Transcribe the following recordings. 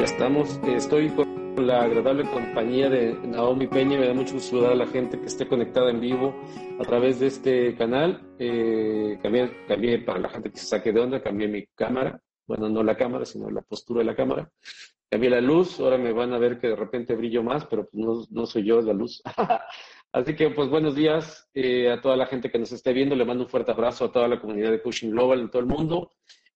Ya estamos. Estoy con la agradable compañía de Naomi Peña. Me da mucho gusto saludar a la gente que esté conectada en vivo a través de este canal. Eh, cambié, para la gente que se saque de onda, cambié mi cámara. Bueno, no la cámara, sino la postura de la cámara. Cambié la luz. Ahora me van a ver que de repente brillo más, pero pues no, no soy yo, es la luz. Así que, pues, buenos días eh, a toda la gente que nos esté viendo. Le mando un fuerte abrazo a toda la comunidad de Coaching Global en todo el mundo.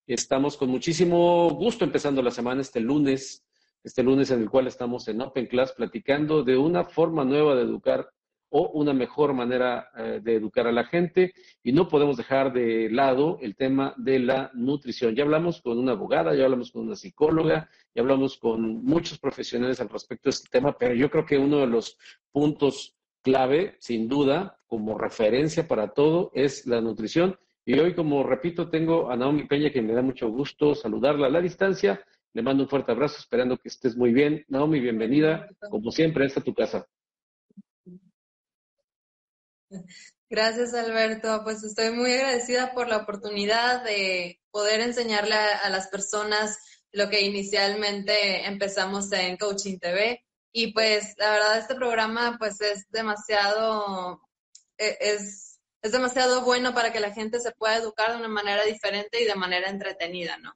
Estamos con muchísimo gusto empezando la semana este lunes, este lunes en el cual estamos en Open Class platicando de una forma nueva de educar o una mejor manera eh, de educar a la gente y no podemos dejar de lado el tema de la nutrición. Ya hablamos con una abogada, ya hablamos con una psicóloga, ya hablamos con muchos profesionales al respecto de este tema, pero yo creo que uno de los puntos clave, sin duda, como referencia para todo, es la nutrición y hoy, como repito, tengo a Naomi Peña, que me da mucho gusto saludarla a la distancia. Le mando un fuerte abrazo, esperando que estés muy bien. Naomi, bienvenida. Como siempre, esta es tu casa. Gracias, Alberto. Pues estoy muy agradecida por la oportunidad de poder enseñarle a, las personas lo que inicialmente empezamos en Coaching TV. Y pues la verdad este programa pues es demasiado, e, es es demasiado bueno para que la gente se pueda educar de una manera diferente y de manera entretenida, ¿no?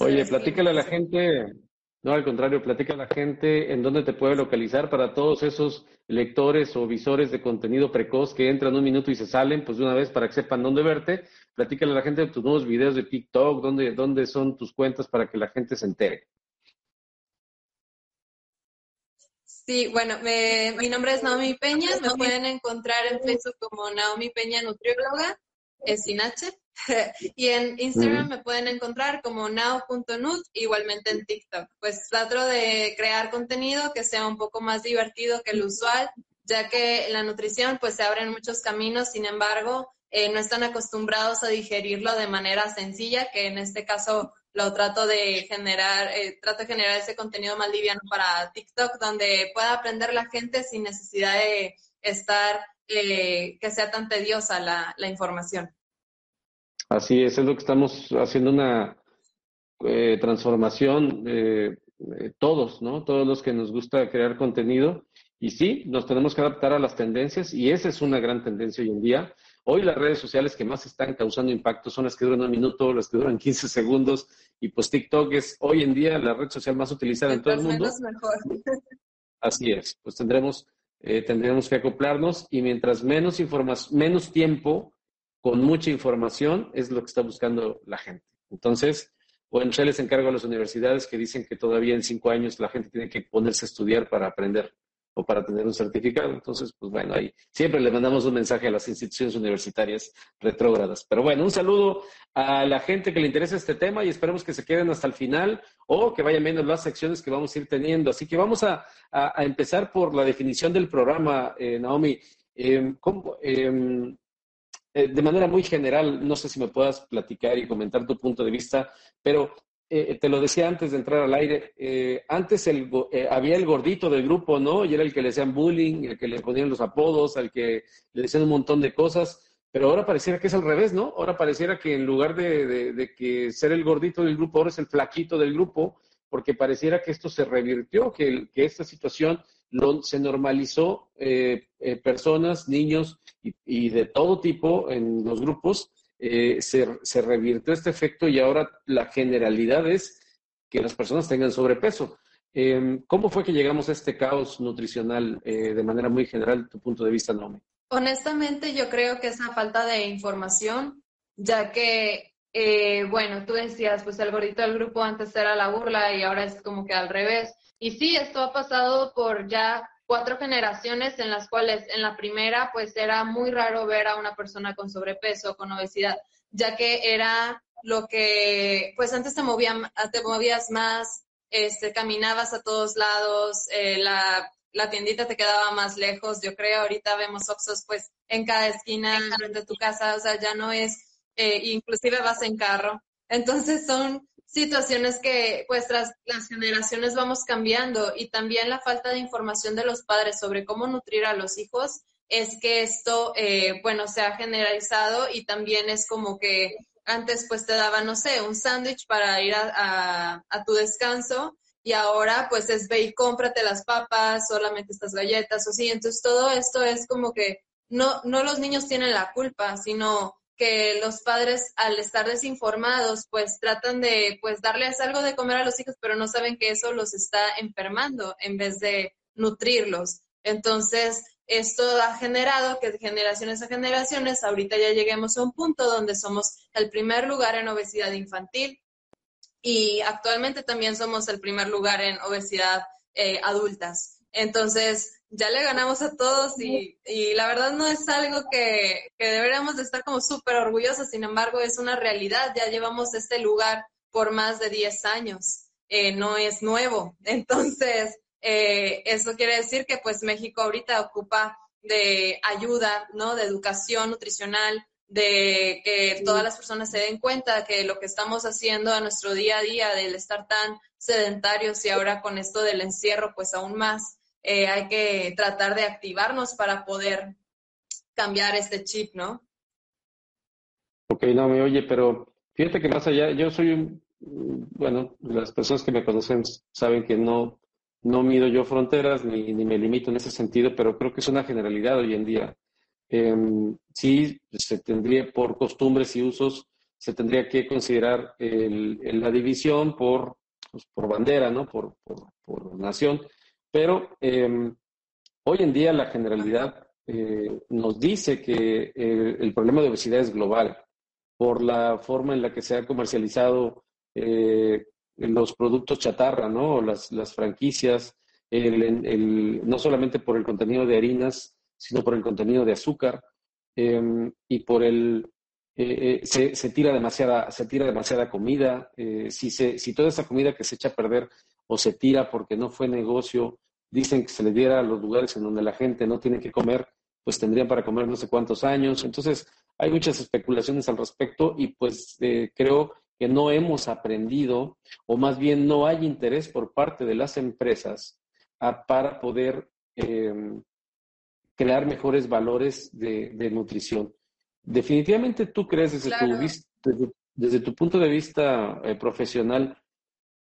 Oye, platícale a la gente, no, al contrario, platícale a la gente en dónde te puede localizar para todos esos lectores o visores de contenido precoz que entran un minuto y se salen, pues de una vez para que sepan dónde verte. Platícale a la gente de tus nuevos videos de TikTok, dónde, dónde son tus cuentas para que la gente se entere. Sí, bueno, mi nombre es Naomi Peña, me pueden encontrar en Facebook como Naomi Peña Nutrióloga, es sin H, y en Instagram me pueden encontrar como nao.nut, igualmente en TikTok. Pues trato de crear contenido que sea un poco más divertido que el usual, ya que en la nutrición pues se abren muchos caminos, sin embargo, eh, no están acostumbrados a digerirlo de manera sencilla, que en este caso lo trato de generar, eh, trato de generar ese contenido más liviano para TikTok, donde pueda aprender la gente sin necesidad de estar, eh, que sea tan tediosa la, la, información. Así es, es lo que estamos haciendo una eh, transformación, todos, ¿no? Todos los que nos gusta crear contenido. Y sí, nos tenemos que adaptar a las tendencias y esa es una gran tendencia hoy en día. Hoy las redes sociales que más están causando impacto son las que duran un minuto, las que duran 15 segundos, y pues TikTok es hoy en día la red social más utilizada en todo el mundo. Mejor. Así es, pues tendremos, eh, tendremos que acoplarnos y mientras menos, menos tiempo con mucha información es lo que está buscando la gente. Entonces, bueno, ya les encargo a las universidades que dicen que todavía en cinco años la gente tiene que ponerse a estudiar para aprender o para tener un certificado. Entonces, pues bueno, ahí siempre le mandamos un mensaje a las instituciones universitarias retrógradas. Pero bueno, un saludo a la gente que le interesa este tema y esperemos que se queden hasta el final o que vayan viendo las secciones que vamos a ir teniendo. Así que vamos a, empezar por la definición del programa, eh, Naomi. Em, em, eh, de manera muy general, no sé si me puedas platicar y comentar tu punto de vista, pero eh, te lo decía antes de entrar al aire, eh, antes el, eh, había el gordito del grupo, ¿no? Y era el que le hacían bullying, el que le ponían los apodos, al que le decían un montón de cosas, pero ahora pareciera que es al revés, ¿no? Ahora pareciera que en lugar de, que ser el gordito del grupo, ahora es el flaquito del grupo, porque pareciera que esto se revirtió, que, esta situación se normalizó, personas, niños y, y de todo tipo en los grupos eh, se, revirtió este efecto y ahora la generalidad es que las personas tengan sobrepeso. Em, ¿Cómo fue que llegamos a este caos nutricional eh, de manera muy general, tu punto de vista, Naomi? Honestamente, yo creo que es una falta de información, ya que, eh, bueno, tú decías, pues el gordito del grupo antes era la burla y ahora es como que al revés. Y sí, esto ha pasado por ya cuatro generaciones en las cuales en la primera pues era muy raro ver a una persona con sobrepeso, con obesidad, ya que era lo que pues antes te, movían, te movías más, este, caminabas a todos lados, eh, la, la, tiendita te quedaba más lejos, yo creo, ahorita vemos Oxos pues en cada esquina de tu casa, o sea, ya no es, eh, inclusive vas en carro. Entonces son situaciones que pues tras las generaciones vamos cambiando y también la falta de información de los padres sobre cómo nutrir a los hijos es que esto, eh, bueno, se ha generalizado y también es como que antes pues te daban, no sé, un sándwich para ir a, tu descanso y ahora pues es ve y cómprate las papas, solamente estas galletas o así. Entonces todo esto es como que no, no los niños tienen la culpa, sino que los padres al estar desinformados pues tratan de pues darles algo de comer a los hijos, pero no saben que eso los está enfermando en vez de nutrirlos. Entonces, esto ha generado que de generaciones a generaciones, ahorita ya lleguemos a un punto donde somos el primer lugar en obesidad infantil y actualmente también somos el primer lugar en obesidad eh, adultas. Entonces, ya le ganamos a todos y, la verdad no es algo que, deberíamos de estar como súper orgullosos, sin embargo es una realidad, ya llevamos este lugar por más de 10 años, eh, no es nuevo. Entonces, eh, eso quiere decir que pues México ahorita ocupa de ayuda, ¿no? De educación nutricional, de que todas las personas se den cuenta que lo que estamos haciendo a nuestro día a día, del estar tan sedentarios y ahora con esto del encierro, pues aún más, eh, hay que tratar de activarnos para poder cambiar este chip, ¿no? Ok, no me oye, pero fíjate que más allá, yo soy un, bueno, las personas que me conocen saben que no, no mido yo fronteras ni, ni, me limito en ese sentido, pero creo que es una generalidad hoy en día. Em, sí, se tendría por costumbres y usos, se tendría que considerar el, la división por, pues, por bandera, ¿no? Por, por, nación. Pero em, hoy en día la generalidad eh, nos dice que eh, el problema de obesidad es global por la forma en la que se ha comercializado eh, los productos chatarra, ¿no? Las, franquicias, el, no solamente por el contenido de harinas, sino por el contenido de azúcar em, y por el... Eh, eh, se, se, tira demasiada, se tira demasiada comida. Eh, si, se, si toda esa comida que se echa a perder o se tira porque no fue negocio, dicen que se le diera a los lugares en donde la gente no tiene que comer, pues tendrían para comer no sé cuántos años. Entonces, hay muchas especulaciones al respecto y pues creo que no hemos aprendido, o más bien no hay interés por parte de las empresas para poder em, crear mejores valores de, nutrición. Definitivamente tú crees desde, tu, desde, tu punto de vista eh, profesional,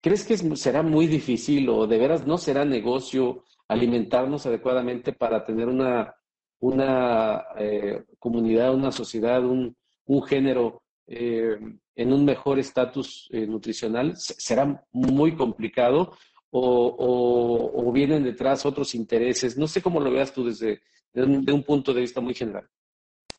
¿crees que será muy difícil o de veras no será negocio alimentarnos adecuadamente para tener una, una eh, comunidad, una sociedad, un, un género eh, en un mejor estatus eh, nutricional? ¿Será muy complicado o, vienen detrás otros intereses? No sé cómo lo veas tú desde de un, punto de vista muy general.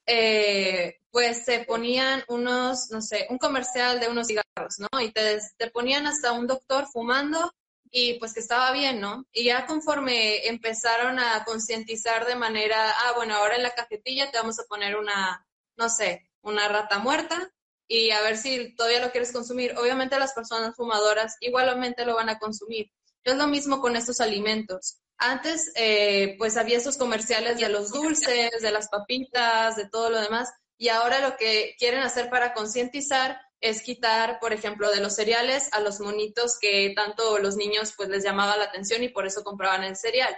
Eh, pues se ponían unos, no sé, un comercial de unos cigarros, ¿no? Y te, te ponían hasta un doctor fumando y pues que estaba bien, ¿no? Y ya conforme empezaron a concientizar de manera, ah, bueno, ahora en la cajetilla te vamos a poner una, no sé, una rata muerta y a ver si todavía lo quieres consumir. Obviamente las personas fumadoras igualmente lo van a consumir. Es lo mismo con estos alimentos. Antes, eh, pues había esos comerciales de los dulces, de las papitas, de todo lo demás, y ahora lo que quieren hacer para concientizar es quitar, por ejemplo, de los cereales a los monitos que tanto los niños pues les llamaba la atención y por eso compraban el cereal.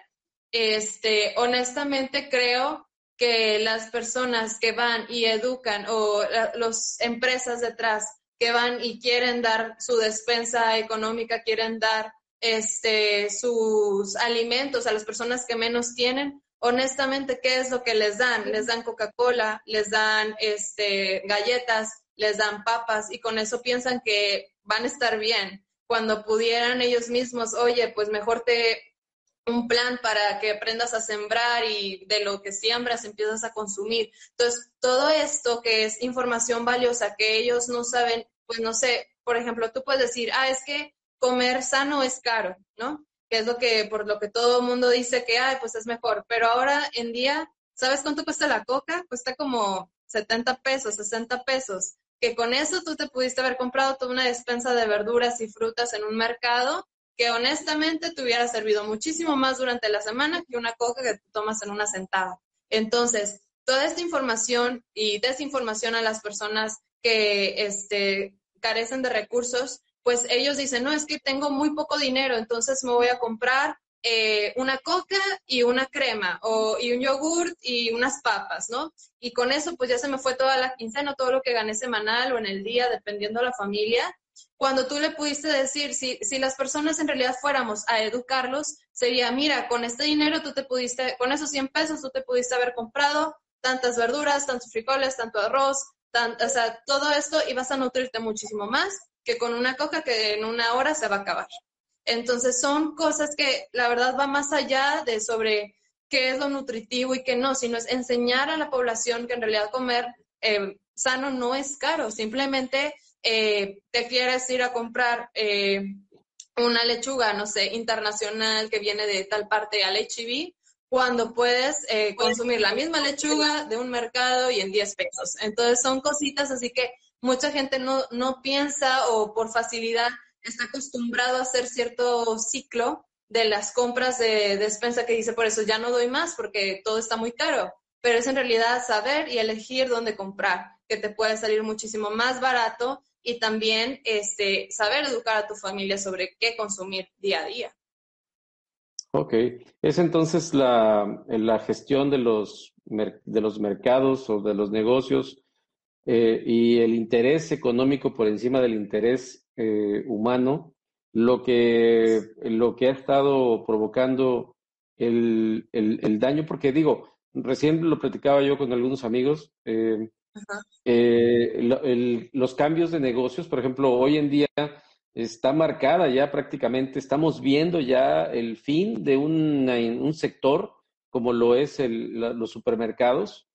Este, honestamente creo que las personas que van y educan o las empresas detrás que van y quieren dar su despensa económica, quieren dar este, sus alimentos a las personas que menos tienen, honestamente, ¿qué es lo que les dan? Les dan Coca-Cola, les dan este, galletas, les dan papas y con eso piensan que van a estar bien. Cuando pudieran ellos mismos, oye, pues mejor te un plan para que aprendas a sembrar y de lo que siembras empiezas a consumir. Entonces, todo esto que es información valiosa que ellos no saben, pues no sé, por ejemplo, tú puedes decir, ah, es que comer sano es caro, ¿no? Que es lo que, por lo que todo el mundo dice que, ay, pues es mejor. Pero ahora en día, ¿sabes cuánto cuesta la coca? Cuesta como 70 pesos, 60 pesos. Que con eso tú te pudiste haber comprado toda una despensa de verduras y frutas en un mercado que honestamente te hubiera servido muchísimo más durante la semana que una coca que tú tomas en una sentada. Entonces, toda esta información y desinformación a las personas que este, carecen de recursos, pues ellos dicen, no, es que tengo muy poco dinero, entonces me voy a comprar eh, una coca y una crema, o, y un yogurt y unas papas, ¿no? Y con eso, pues ya se me fue toda la quincena, todo lo que gané semanal o en el día, dependiendo de la familia. Cuando tú le pudiste decir, si, si las personas en realidad fuéramos a educarlos, sería, mira, con este dinero tú te pudiste, con esos 100 pesos tú te pudiste haber comprado tantas verduras, tantos frijoles, tanto arroz, o sea, todo esto y vas a nutrirte muchísimo más que con una coca que en una hora se va a acabar. Entonces son cosas que la verdad va más allá de sobre qué es lo nutritivo y qué no, sino es enseñar a la población que en realidad comer eh, sano no es caro, simplemente eh, te quieres ir a comprar eh, una lechuga, no sé, internacional que viene de tal parte al HIV, cuando puedes consumir la misma lechuga de un mercado y en 10 pesos. Entonces son cositas así que mucha gente no, no piensa o por facilidad está acostumbrado a hacer cierto ciclo de las compras de despensa que dice, por eso ya no doy más porque todo está muy caro. Pero es en realidad saber y elegir dónde comprar, que te puede salir muchísimo más barato y también este, saber educar a tu familia sobre qué consumir día a día. Ok, es entonces la, la gestión de los, de los mercados o de los negocios eh, y el interés económico por encima del interés eh, humano lo que, lo que ha estado provocando el, el, daño, porque digo, recién lo platicaba yo con algunos amigos, eh, los cambios de negocios, por ejemplo, hoy en día está marcada ya prácticamente, estamos viendo ya el fin de un sector como lo es el, los supermercados,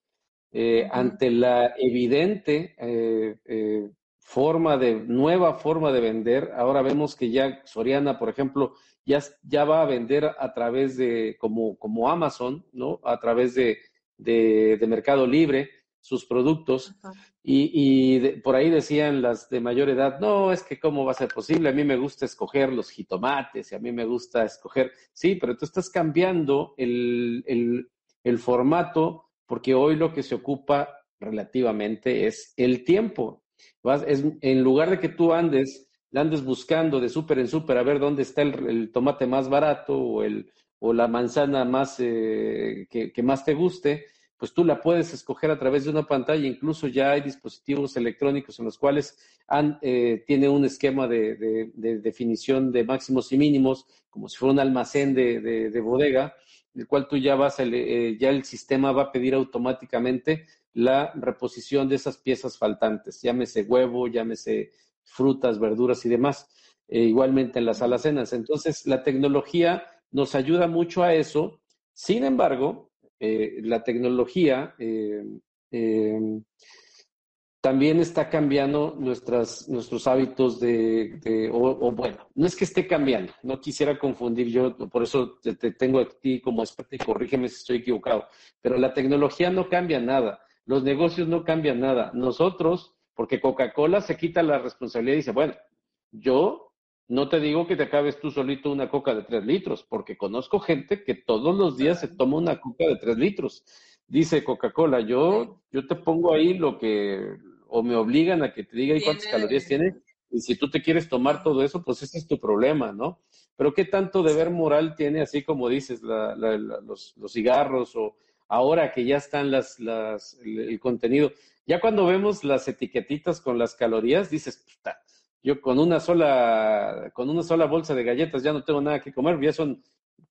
eh, ante la evidente eh, eh, forma de, nueva forma de vender, ahora vemos que ya Soriana, por ejemplo, ya, ya va a vender a través de, como, como Amazon, ¿no? A través de, de, Mercado Libre sus productos. Y, y por ahí decían las de mayor edad, no, es que cómo va a ser posible, a mí me gusta escoger los jitomates y a mí me gusta escoger, sí, pero tú estás cambiando el, el, el formato porque hoy lo que se ocupa relativamente es el tiempo. Es, en lugar de que tú andes, andes buscando de súper en súper a ver dónde está el, tomate más barato o, el, o la manzana más eh, que, más te guste, pues tú la puedes escoger a través de una pantalla. Incluso ya hay dispositivos electrónicos en los cuales eh, tiene un esquema de, definición de máximos y mínimos, como si fuera un almacén de bodega, el cual tú ya vas, eh, ya el sistema va a pedir automáticamente la reposición de esas piezas faltantes, llámese huevo, llámese frutas, verduras y demás, eh, igualmente en las alacenas. Entonces, la tecnología nos ayuda mucho a eso. Sin embargo, eh, la tecnología también está cambiando nuestras, nuestros hábitos de, o, bueno, no es que esté cambiando, no quisiera confundir yo, por eso te, tengo a ti como experto y corrígeme si estoy equivocado, pero la tecnología no cambia nada, los negocios no cambian nada, nosotros, porque Coca-Cola se quita la responsabilidad y dice, bueno, yo no te digo que te acabes tú solito una coca de tres litros, porque conozco gente que todos los días se toma una coca de tres litros. Dice Coca-Cola, yo, yo te pongo ahí lo que, o me obligan a que te diga cuántas calorías tiene. Y si tú te quieres tomar todo eso, pues ese es tu problema, ¿no? Pero ¿qué tanto deber moral tiene, así como dices, los, cigarros o ahora que ya están las, las, el, contenido? Ya cuando vemos las etiquetitas con las calorías, dices, puta, yo con una sola, con una sola bolsa de galletas ya no tengo nada que comer, ya son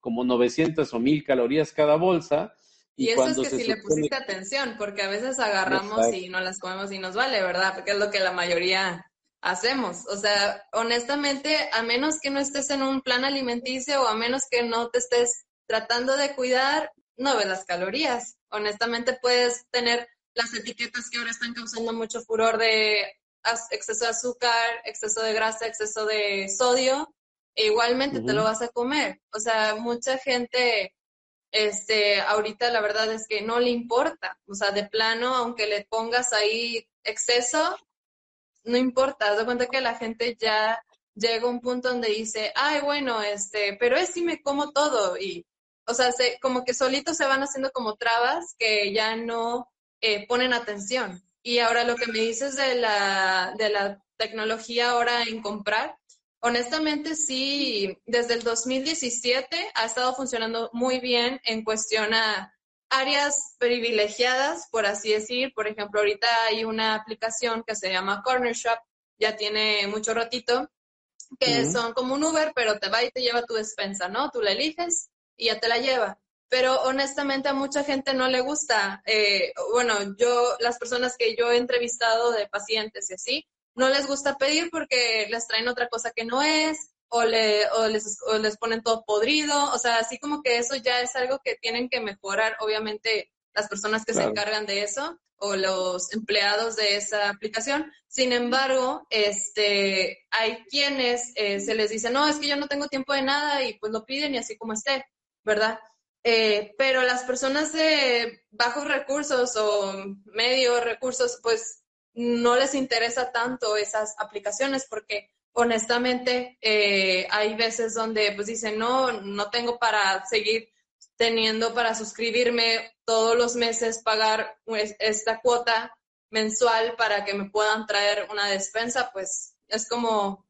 como 900 o 1000 calorías cada bolsa y, eso es que si le pusiste atención, porque a veces agarramos y no las comemos y nos vale, ¿verdad? Porque es lo que la mayoría hacemos. O sea, honestamente, a menos que no estés en un plan alimenticio o a menos que no te estés tratando de cuidar, no ves las calorías. Honestamente, puedes tener las etiquetas que ahora están causando mucho furor de exceso de azúcar, exceso de grasa, exceso de sodio, e igualmente te lo vas a comer. O sea, mucha gente este, ahorita la verdad es que no le importa, o sea, de plano, aunque le pongas ahí exceso, no importa, de cuenta que la gente ya llega a un punto donde dice, ay, bueno, este, pero es si me como todo y, o sea, se, como que solitos se van haciendo como trabas que ya no eh, ponen atención. Y ahora lo que me dices de la, de la tecnología ahora en comprar, honestamente sí, desde el 2017 ha estado funcionando muy bien en cuestión a áreas privilegiadas, por así decir. Por ejemplo, ahorita hay una aplicación que se llama Corner Shop, ya tiene mucho ratito, que son como un Uber, pero te va y te lleva tu despensa, ¿no? Tú la eliges y ya te la lleva. Pero honestamente a mucha gente no le gusta. Eh, bueno, yo, las personas que yo he entrevistado de pacientes y así, no les gusta pedir porque les traen otra cosa que no es, o, le, o, les, o les ponen todo podrido, o sea, así como que eso ya es algo que tienen que mejorar, obviamente, las personas que se encargan de eso o los empleados de esa aplicación. Sin embargo, este, hay quienes eh, se les dice, no, es que yo no tengo tiempo de nada y pues lo piden y así como esté, ¿verdad? Eh, pero las personas de bajos recursos o medios recursos, pues no les interesa tanto esas aplicaciones porque honestamente eh, hay veces donde pues dicen, no, no tengo para seguir teniendo para suscribirme todos los meses, pagar pues, esta cuota mensual para que me puedan traer una despensa, pues es como,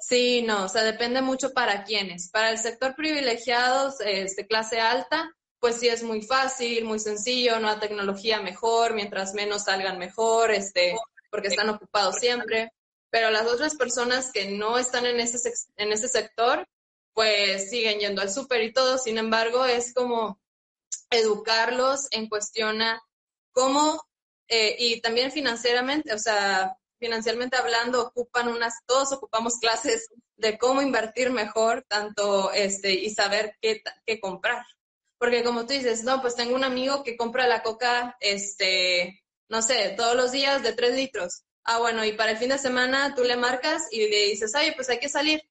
sí, no, o sea, depende mucho para quiénes. Para el sector privilegiado, este, clase alta, pues sí es muy fácil, muy sencillo, nueva tecnología mejor, mientras menos salgan mejor, este, porque están ocupados siempre pero las otras personas que no están en ese, en ese sector, pues siguen yendo al súper y todo. Sin embargo, es como educarlos en cuestión a cómo, eh, y también financieramente, o sea, financieramente hablando, ocupan unas, todos ocupamos clases de cómo invertir mejor, tanto este, y saber qué, qué comprar. Porque como tú dices, no, pues tengo un amigo que compra la coca, este, no sé, todos los días de tres litros ah, bueno, y para el fin de semana tú le marcas y le dices, oye, pues hay que salir.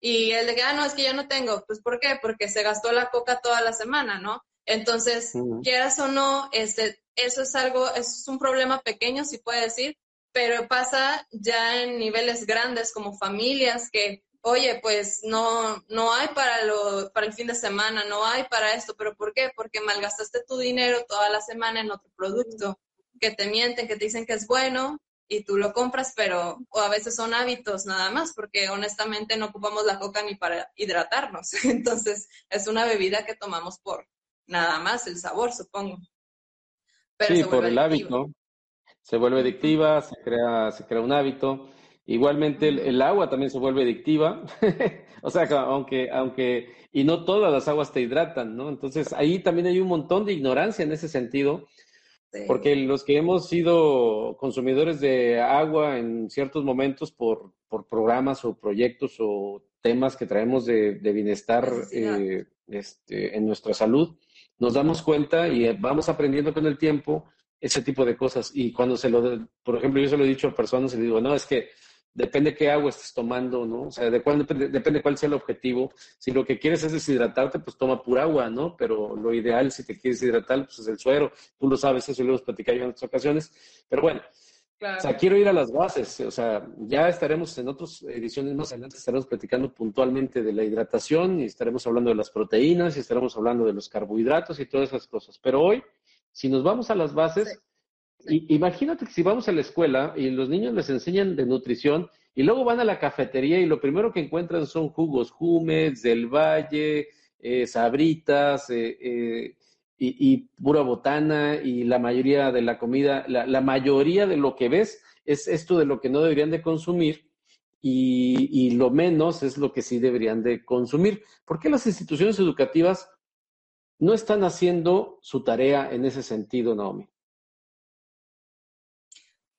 Y él de que, ah, no, es que ya no tengo. Pues, ¿por qué? Porque se gastó la coca toda la semana, ¿no? Entonces, quieras o no, este, eso es algo, es un problema pequeño, si puede decir, pero pasa ya en niveles grandes como familias que, oye, pues no, no hay para, lo, para el fin de semana, no hay para esto, pero ¿por qué? Porque malgastaste tu dinero toda la semana en otro producto, que te mienten, que te dicen que es bueno, y tú lo compras, pero o a veces son hábitos nada más, porque honestamente no ocupamos la coca ni para hidratarnos. Entonces es una bebida que tomamos por nada más el sabor, supongo. sí, por el hábito. Se vuelve adictiva, se crea, se crea un hábito. Igualmente el, agua también se vuelve adictiva. o sea, aunque, aunque, y no todas las aguas te hidratan, ¿no? Entonces ahí también hay un montón de ignorancia en ese sentido porque los que hemos sido consumidores de agua en ciertos momentos por, por programas o proyectos o temas que traemos de, bienestar eh, este, en nuestra salud, nos damos cuenta y vamos aprendiendo con el tiempo ese tipo de cosas. Y cuando se lo, por ejemplo, yo se lo he dicho a personas y digo, no, es que depende qué agua estés tomando, ¿no? O sea, de cuál, depende, depende cuál sea el objetivo. Si lo que quieres es deshidratarte, pues toma pura agua, ¿no? Pero lo ideal, si te quieres hidratar, pues es el suero. Tú lo sabes, eso lo hemos platicado en otras ocasiones. Pero bueno, o sea, quiero ir a las bases. O sea, ya estaremos en otras ediciones más adelante, estaremos platicando puntualmente de la hidratación y estaremos hablando de las proteínas y estaremos hablando de los carbohidratos y todas esas cosas. Pero hoy, si nos vamos a las bases, imagínate que si vamos a la escuela y los niños les enseñan de nutrición y luego van a la cafetería y lo primero que encuentran son jugos Jumex, del Valle, eh, Sabritas eh, eh, y, pura botana y la mayoría de la comida, la, la, mayoría de lo que ves es esto de lo que no deberían de consumir y, y lo menos es lo que sí deberían de consumir. ¿Por qué las instituciones educativas no están haciendo su tarea en ese sentido, Naomi?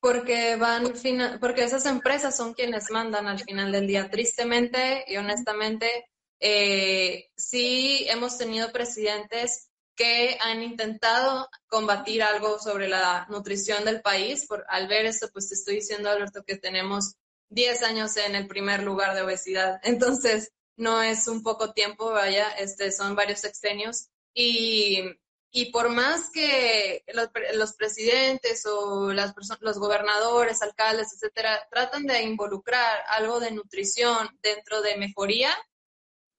Porque van porque esas empresas son quienes mandan al final del día. Tristemente y honestamente, eh, sí hemos tenido presidentes que han intentado combatir algo sobre la nutrición del país. Por, al ver esto, pues te estoy diciendo, Alberto, que tenemos 10 años en el primer lugar de obesidad. Entonces, no es un poco tiempo, vaya, este, son varios sexenios. Y y por más que los, presidentes o las los gobernadores, alcaldes, etcétera, tratan de involucrar algo de nutrición dentro de mejoría,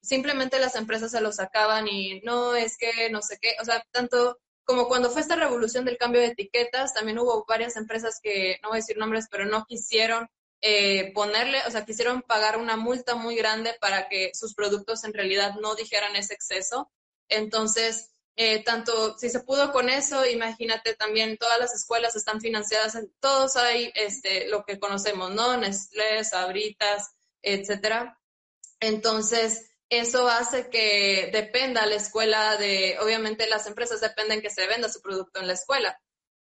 simplemente las empresas se los acaban y no es que no sé qué, o sea, tanto como cuando fue esta revolución del cambio de etiquetas, también hubo varias empresas que, no voy a decir nombres, pero no quisieron eh, ponerle, o sea, quisieron pagar una multa muy grande para que sus productos en realidad no dijeran ese exceso. Entonces, eh, tanto si se pudo con eso, imagínate también todas las escuelas están financiadas, en, todos hay este, lo que conocemos, ¿no? Nestlé, Sabritas, etcétera. Entonces, eso hace que dependa la escuela de, obviamente las empresas dependen que se venda su producto en la escuela.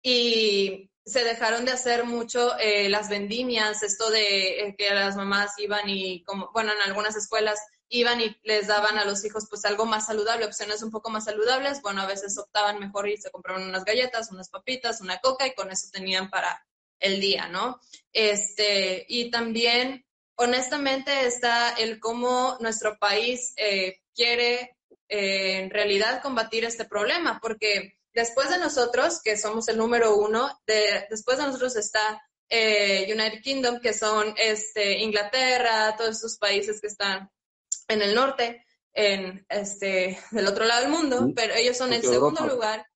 Y se dejaron de hacer mucho eh, las vendimias, esto de eh, que las mamás iban y, como, bueno, en algunas escuelas iban y les daban a los hijos pues algo más saludable, opciones un poco más saludables. Bueno, a veces optaban mejor y se compraban unas galletas, unas papitas, una coca y con eso tenían para el día, ¿no? Este, y también honestamente está el cómo nuestro país eh, quiere eh, en realidad combatir este problema, porque después de nosotros, que somos el número uno, de, después de nosotros está eh, United Kingdom, que son este, Inglaterra, todos esos países que están en el norte, en este, del otro lado del mundo, pero ellos son el segundo lugar.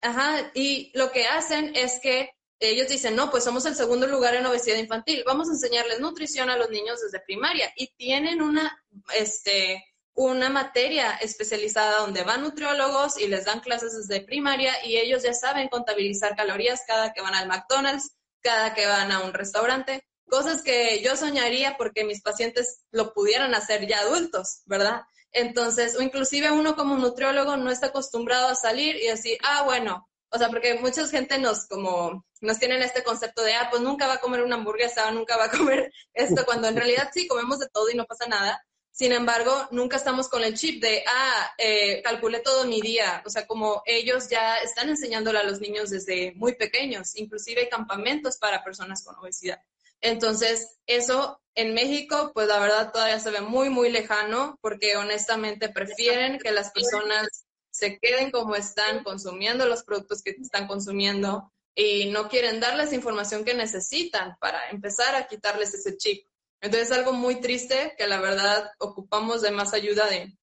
Ajá, y lo que hacen es que ellos dicen, no, pues somos el segundo lugar en obesidad infantil, vamos a enseñarles nutrición a los niños desde primaria y tienen una, este, una materia especializada donde van nutriólogos y les dan clases desde primaria y ellos ya saben contabilizar calorías cada que van al McDonald's, cada que van a un restaurante, cosas que yo soñaría porque mis pacientes lo pudieran hacer ya adultos, ¿verdad? Entonces, o inclusive uno como nutriólogo no está acostumbrado a salir y decir, ah, bueno, o sea, porque mucha gente nos como nos tienen este concepto de, ah, pues nunca va a comer una hamburguesa, nunca va a comer esto, cuando en realidad sí comemos de todo y no pasa nada. Sin embargo, nunca estamos con el chip de, ah, eh, calculé todo mi día. O sea, como ellos ya están enseñándole a los niños desde muy pequeños, inclusive hay campamentos para personas con obesidad. Entonces, eso en México, pues la verdad todavía se ve muy, muy lejano, porque honestamente prefieren que las personas se queden como están consumiendo los productos que están consumiendo y no quieren darles información que necesitan para empezar a quitarles ese chip. Entonces es algo muy triste que la verdad ocupamos de más ayuda de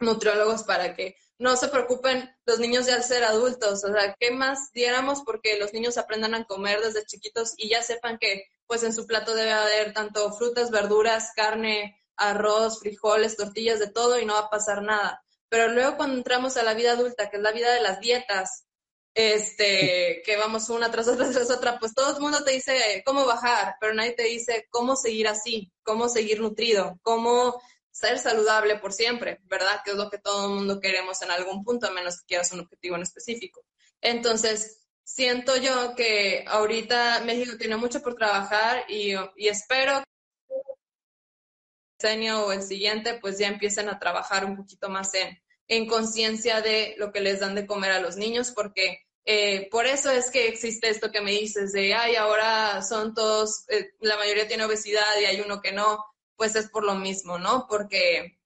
nutriólogos para que no se preocupen los niños de al ser adultos, o sea, ¿qué más diéramos porque los niños aprendan a comer desde chiquitos y ya sepan que pues en su plato debe haber tanto frutas, verduras, carne, arroz, frijoles, tortillas, de todo y no va a pasar nada. Pero luego cuando entramos a la vida adulta, que es la vida de las dietas, este, que vamos una tras otra tras otra, pues todo el mundo te dice cómo bajar, pero nadie te dice cómo seguir así, cómo seguir nutrido, cómo ser saludable por siempre, ¿verdad? Que es lo que todo el mundo queremos en algún punto, a menos que quieras un objetivo en específico. Entonces, siento yo que ahorita México tiene mucho por trabajar y, espero que el año o el siguiente pues ya empiecen a trabajar un poquito más en, en conciencia de lo que les dan de comer a los niños, porque eh, por eso es que existe esto que me dices de, ay, ahora son todos, eh, la mayoría tiene obesidad y hay uno que no, pues es por lo mismo, ¿no? Porque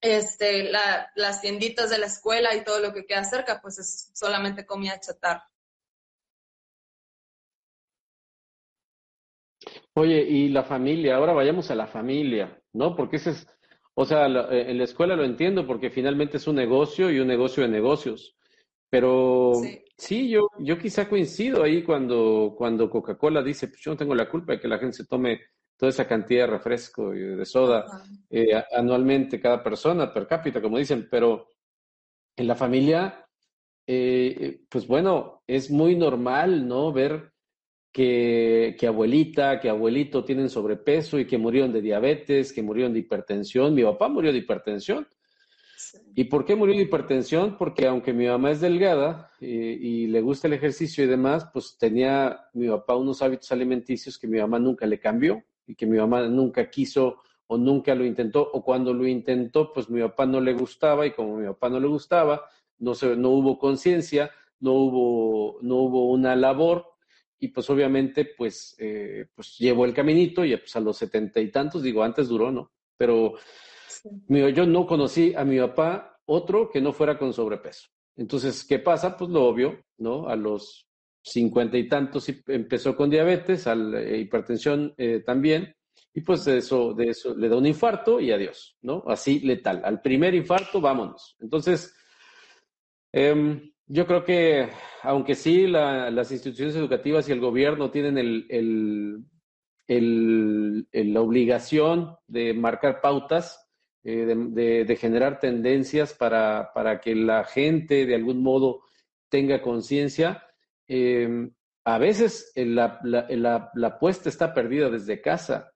este, las tienditas de la escuela y todo lo que queda cerca, pues es solamente comida chatarra. Oye, y la familia, ahora vayamos a la familia, ¿no? Porque ese es, o sea, eh, en la escuela lo entiendo porque finalmente es un negocio y un negocio de negocios. Pero sí, yo, yo quizá coincido ahí cuando, cuando Coca-Cola dice, pues yo no tengo la culpa de que la gente se tome toda esa cantidad de refresco y de soda eh, anualmente cada persona, per cápita, como dicen, pero en la familia, eh, pues bueno, es muy normal, ¿no? Ver que, que, abuelita, que abuelito tienen sobrepeso y que murieron de diabetes, que murieron de hipertensión. Mi papá murió de hipertensión. ¿Y por qué murió de hipertensión? Porque aunque mi mamá es delgada eh, y le gusta el ejercicio y demás, pues tenía mi papá unos hábitos alimenticios que mi mamá nunca le cambió y que mi mamá nunca quiso o nunca lo intentó, o cuando lo intentó, pues mi papá no le gustaba y como mi papá no le gustaba, no, se, no hubo conciencia, no hubo, no hubo una labor y pues obviamente pues, eh, pues llevó el caminito y pues a los setenta y tantos, digo, antes duró, ¿no? Pero yo no conocí a mi papá otro que no fuera con sobrepeso. Entonces, ¿qué pasa? Pues lo obvio, ¿no? A los cincuenta y tantos empezó con diabetes, a eh, hipertensión eh, también, y pues de eso, de eso le da un infarto y adiós, ¿no? Así letal. Al primer infarto, vámonos. Entonces, eh, yo creo que, aunque sí, las instituciones educativas y el gobierno tienen el, la obligación de marcar pautas, eh, de, generar tendencias para, para, que la gente de algún modo tenga conciencia. Eh, a veces la, la, la, apuesta está perdida desde casa.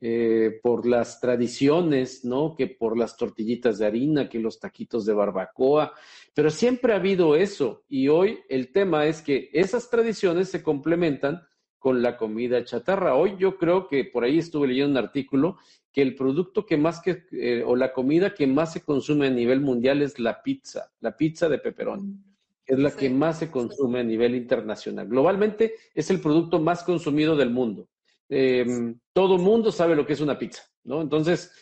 Eh, por las tradiciones, ¿no? Que por las tortillitas de harina, que los taquitos de barbacoa, pero siempre ha habido eso y hoy el tema es que esas tradiciones se complementan con la comida chatarra. Hoy yo creo que por ahí estuve leyendo un artículo que el producto que más que, eh, o la comida que más se consume a nivel mundial es la pizza, la pizza de pepperoni. Es la que más se consume a nivel internacional. Globalmente es el producto más consumido del mundo. Eh, todo mundo sabe lo que es una pizza, ¿no? Entonces,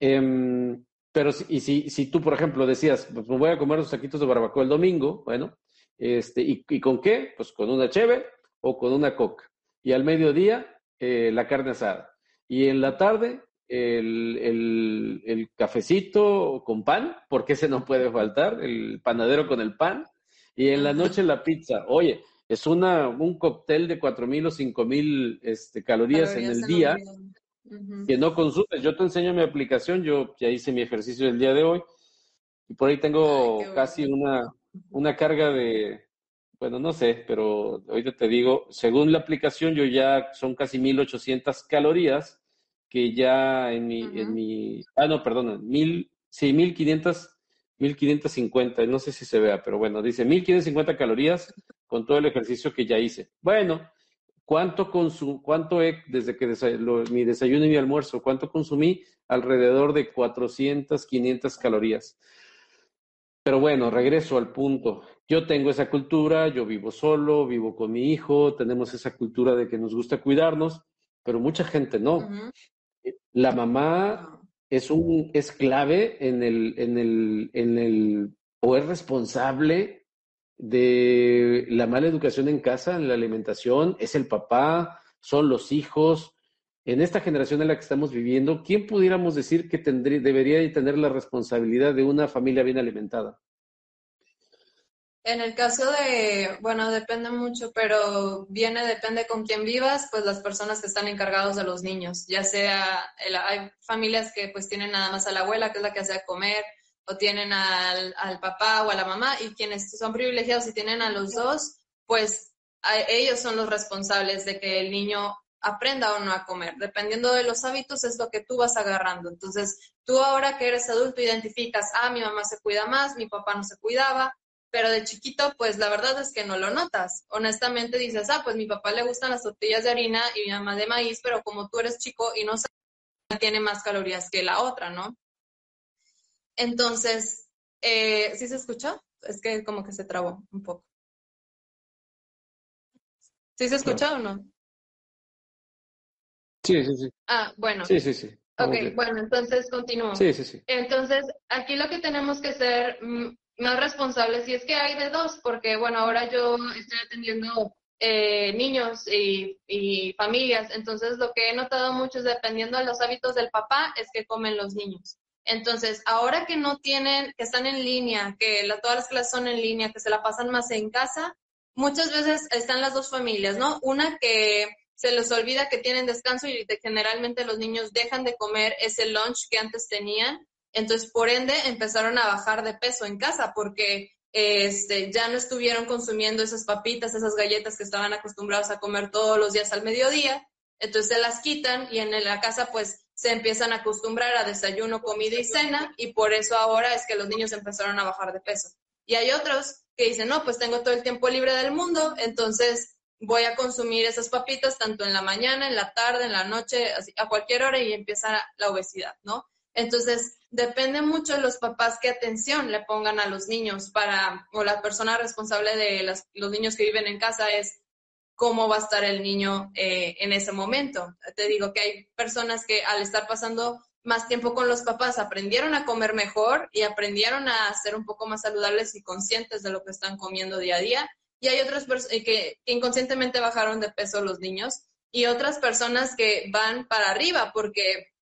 em, pero y si, si tú, por ejemplo, decías, pues me voy a comer los taquitos de barbacoa el domingo, bueno, este, ¿y, y con qué? Pues con una cheve o con una coca. Y al mediodía, eh, la carne asada. Y en la tarde, el, el, el, cafecito con pan, porque ese no puede faltar, el panadero con el pan. Y en la noche la pizza. Oye, es una, un cóctel de 4.000 o 5.000 este, calorías, calorías en el día. Que no consumes. Yo te enseño mi aplicación, yo ya hice mi ejercicio el día de hoy y por ahí tengo casi una, una carga de, bueno, no sé, pero ahorita te digo, según la aplicación yo ya son casi 1.800 calorías que ya en mi, en mi, ah, no, perdón, mil, sí, 1.500 1550, no sé si se vea, pero bueno, dice 1550 calorías con todo el ejercicio que ya hice. Bueno, ¿cuánto consumí, cuánto he, desde que mi desayuno y mi almuerzo, cuánto consumí? Alrededor de 400, 500 calorías. Pero bueno, regreso al punto. Yo tengo esa cultura, yo vivo solo, vivo con mi hijo, tenemos esa cultura de que nos gusta cuidarnos, pero mucha gente no. La mamá es un es clave en el, en el, en el, o es responsable de la mala educación en casa, en la alimentación, es el papá, son los hijos. En esta generación en la que estamos viviendo, ¿quién pudiéramos decir que tendría, debería tener la responsabilidad de una familia bien alimentada? En el caso de, bueno, depende mucho, pero viene, depende con quién vivas, pues las personas que están encargados de los niños, ya sea, hay familias que pues tienen nada más a la abuela, que es la que hace comer, o tienen al, al, papá o a la mamá, y quienes son privilegiados y tienen a los dos, pues ellos son los responsables de que el niño aprenda o no a comer. Dependiendo de los hábitos es lo que tú vas agarrando. Entonces, tú ahora que eres adulto identificas, ah, mi mamá se cuida más, mi papá no se cuidaba, pero de chiquito, pues la verdad es que no lo notas. Honestamente dices, ah, pues mi papá le gustan las tortillas de harina y mi mamá de maíz, pero como tú eres chico y no sabes, tiene más calorías que la otra, ¿no? Entonces, eh, ¿sí se escuchó? Es que como que se trabó un poco. ¿Sí se escuchó o no? Sí, sí, sí. Ah, bueno. Sí, sí, sí. Ok, bueno, entonces continúo. Sí, sí, sí. Entonces, aquí lo que tenemos que ser mm, más responsables, y es que hay de dos, porque bueno, ahora yo estoy atendiendo eh, niños y, familias, entonces lo que he notado mucho es dependiendo de los hábitos del papá, es que comen los niños. Entonces, ahora que no tienen, que están en línea, que todas las clases son en línea, que se la pasan más en casa, muchas veces están las dos familias, ¿no? Una que se les olvida que tienen descanso y que generalmente los niños dejan de comer ese lunch que antes tenían entonces, por ende, empezaron a bajar de peso en casa porque este, ya no estuvieron consumiendo esas papitas, esas galletas que estaban acostumbrados a comer todos los días al mediodía. Entonces se las quitan y en la casa pues se empiezan a acostumbrar a desayuno, comida y cena y por eso ahora es que los niños empezaron a bajar de peso. Y hay otros que dicen, no, pues tengo todo el tiempo libre del mundo, entonces voy a consumir esas papitas tanto en la mañana, en la tarde, en la noche, a cualquier hora y empieza la obesidad, ¿no? Entonces, depende mucho de los papás qué atención le pongan a los niños para, o la persona responsable de los niños que viven en casa es cómo va a estar el niño eh, en ese momento. Te digo que hay personas que al estar pasando más tiempo con los papás aprendieron a comer mejor y aprendieron a ser un poco más saludables y conscientes de lo que están comiendo día a día. Y hay otras personas eh, que inconscientemente bajaron de peso los niños y otras personas que van para arriba porque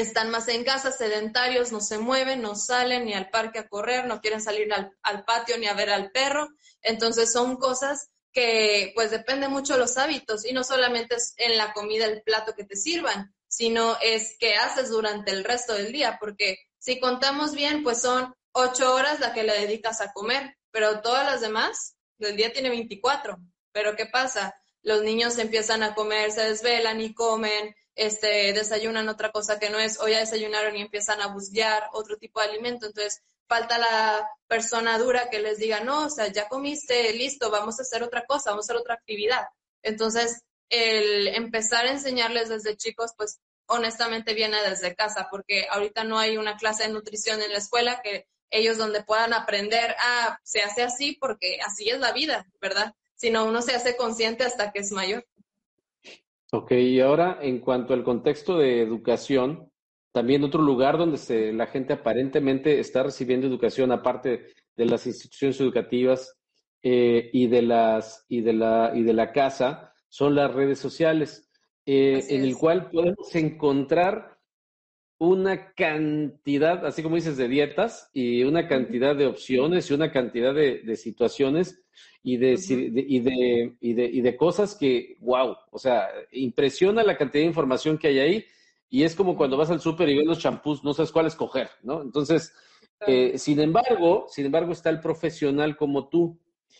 están más en casa, sedentarios, no se mueven, no salen ni al parque a correr, no quieren salir al, patio ni a ver al perro. Entonces son cosas que pues depende mucho los hábitos y no solamente es en la comida el plato que te sirvan, sino es qué haces durante el resto del día, porque si contamos bien, pues son ocho horas la que le dedicas a comer, pero todas las demás del día tiene 24. Pero ¿qué pasa? Los niños empiezan a comer, se desvelan y comen, este, desayunan otra cosa que no es, o ya desayunaron y empiezan a buscar otro tipo de alimento. Entonces, falta la persona dura que les diga, no, o sea, ya comiste, listo, vamos a hacer otra cosa, vamos a hacer otra actividad. Entonces, el empezar a enseñarles desde chicos, pues honestamente viene desde casa, porque ahorita no hay una clase de nutrición en la escuela que ellos donde puedan aprender, ah, se hace así porque así es la vida, ¿verdad? Sino uno se hace consciente hasta que es mayor. Ok, y ahora en cuanto al contexto de educación, también otro lugar donde se, la gente aparentemente está recibiendo educación, aparte de las instituciones educativas eh, y, de las, y, de la, y de la casa, son las redes sociales, eh, en el cual podemos encontrar una cantidad, así como dices, de dietas y una cantidad de opciones y una cantidad de, situaciones y de, y, de, y, de, y de cosas que, wow, o sea, impresiona la cantidad de información que hay ahí y es como cuando vas al súper y ves los champús, no sabes cuál escoger, ¿no? Entonces, eh, sin embargo, sin embargo, está el profesional como tú,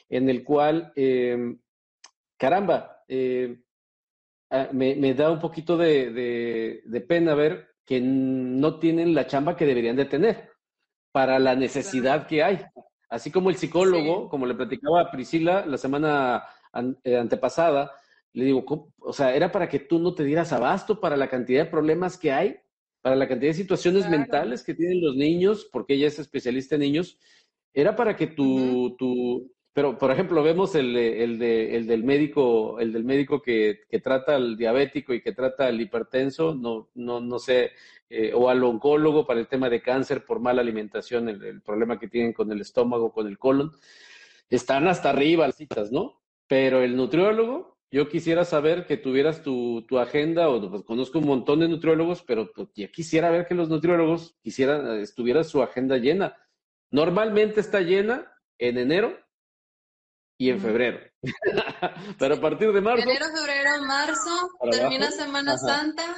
en el cual, em, caramba, eh, ah, me, da un poquito de, pena ver que no tienen la chamba que deberían de tener para la necesidad que hay. Así como el psicólogo, como le platicaba a Priscila la semana eh, antepasada, le digo, o sea, era para que tú no te dieras abasto para la cantidad de problemas que hay, para la cantidad de situaciones mentales que tienen los niños, porque ella es especialista en niños, era para que tu, tu pero por ejemplo, vemos el, el, de, el del médico, el del médico que, que, trata al diabético y que trata al hipertenso, no, no, no sé, eh, o al oncólogo para el tema de cáncer por mala alimentación, el, problema que tienen con el estómago, con el colon, están hasta arriba las citas, ¿no? Pero el nutriólogo, yo quisiera saber que tuvieras tu, agenda, o pues, conozco un montón de nutriólogos, pero pues, ya quisiera ver que los nutriólogos quisieran, estuviera su agenda llena. Normalmente está llena en enero y en febrero. pero a partir de marzo. Enero, febrero, marzo, termina Semana Santa,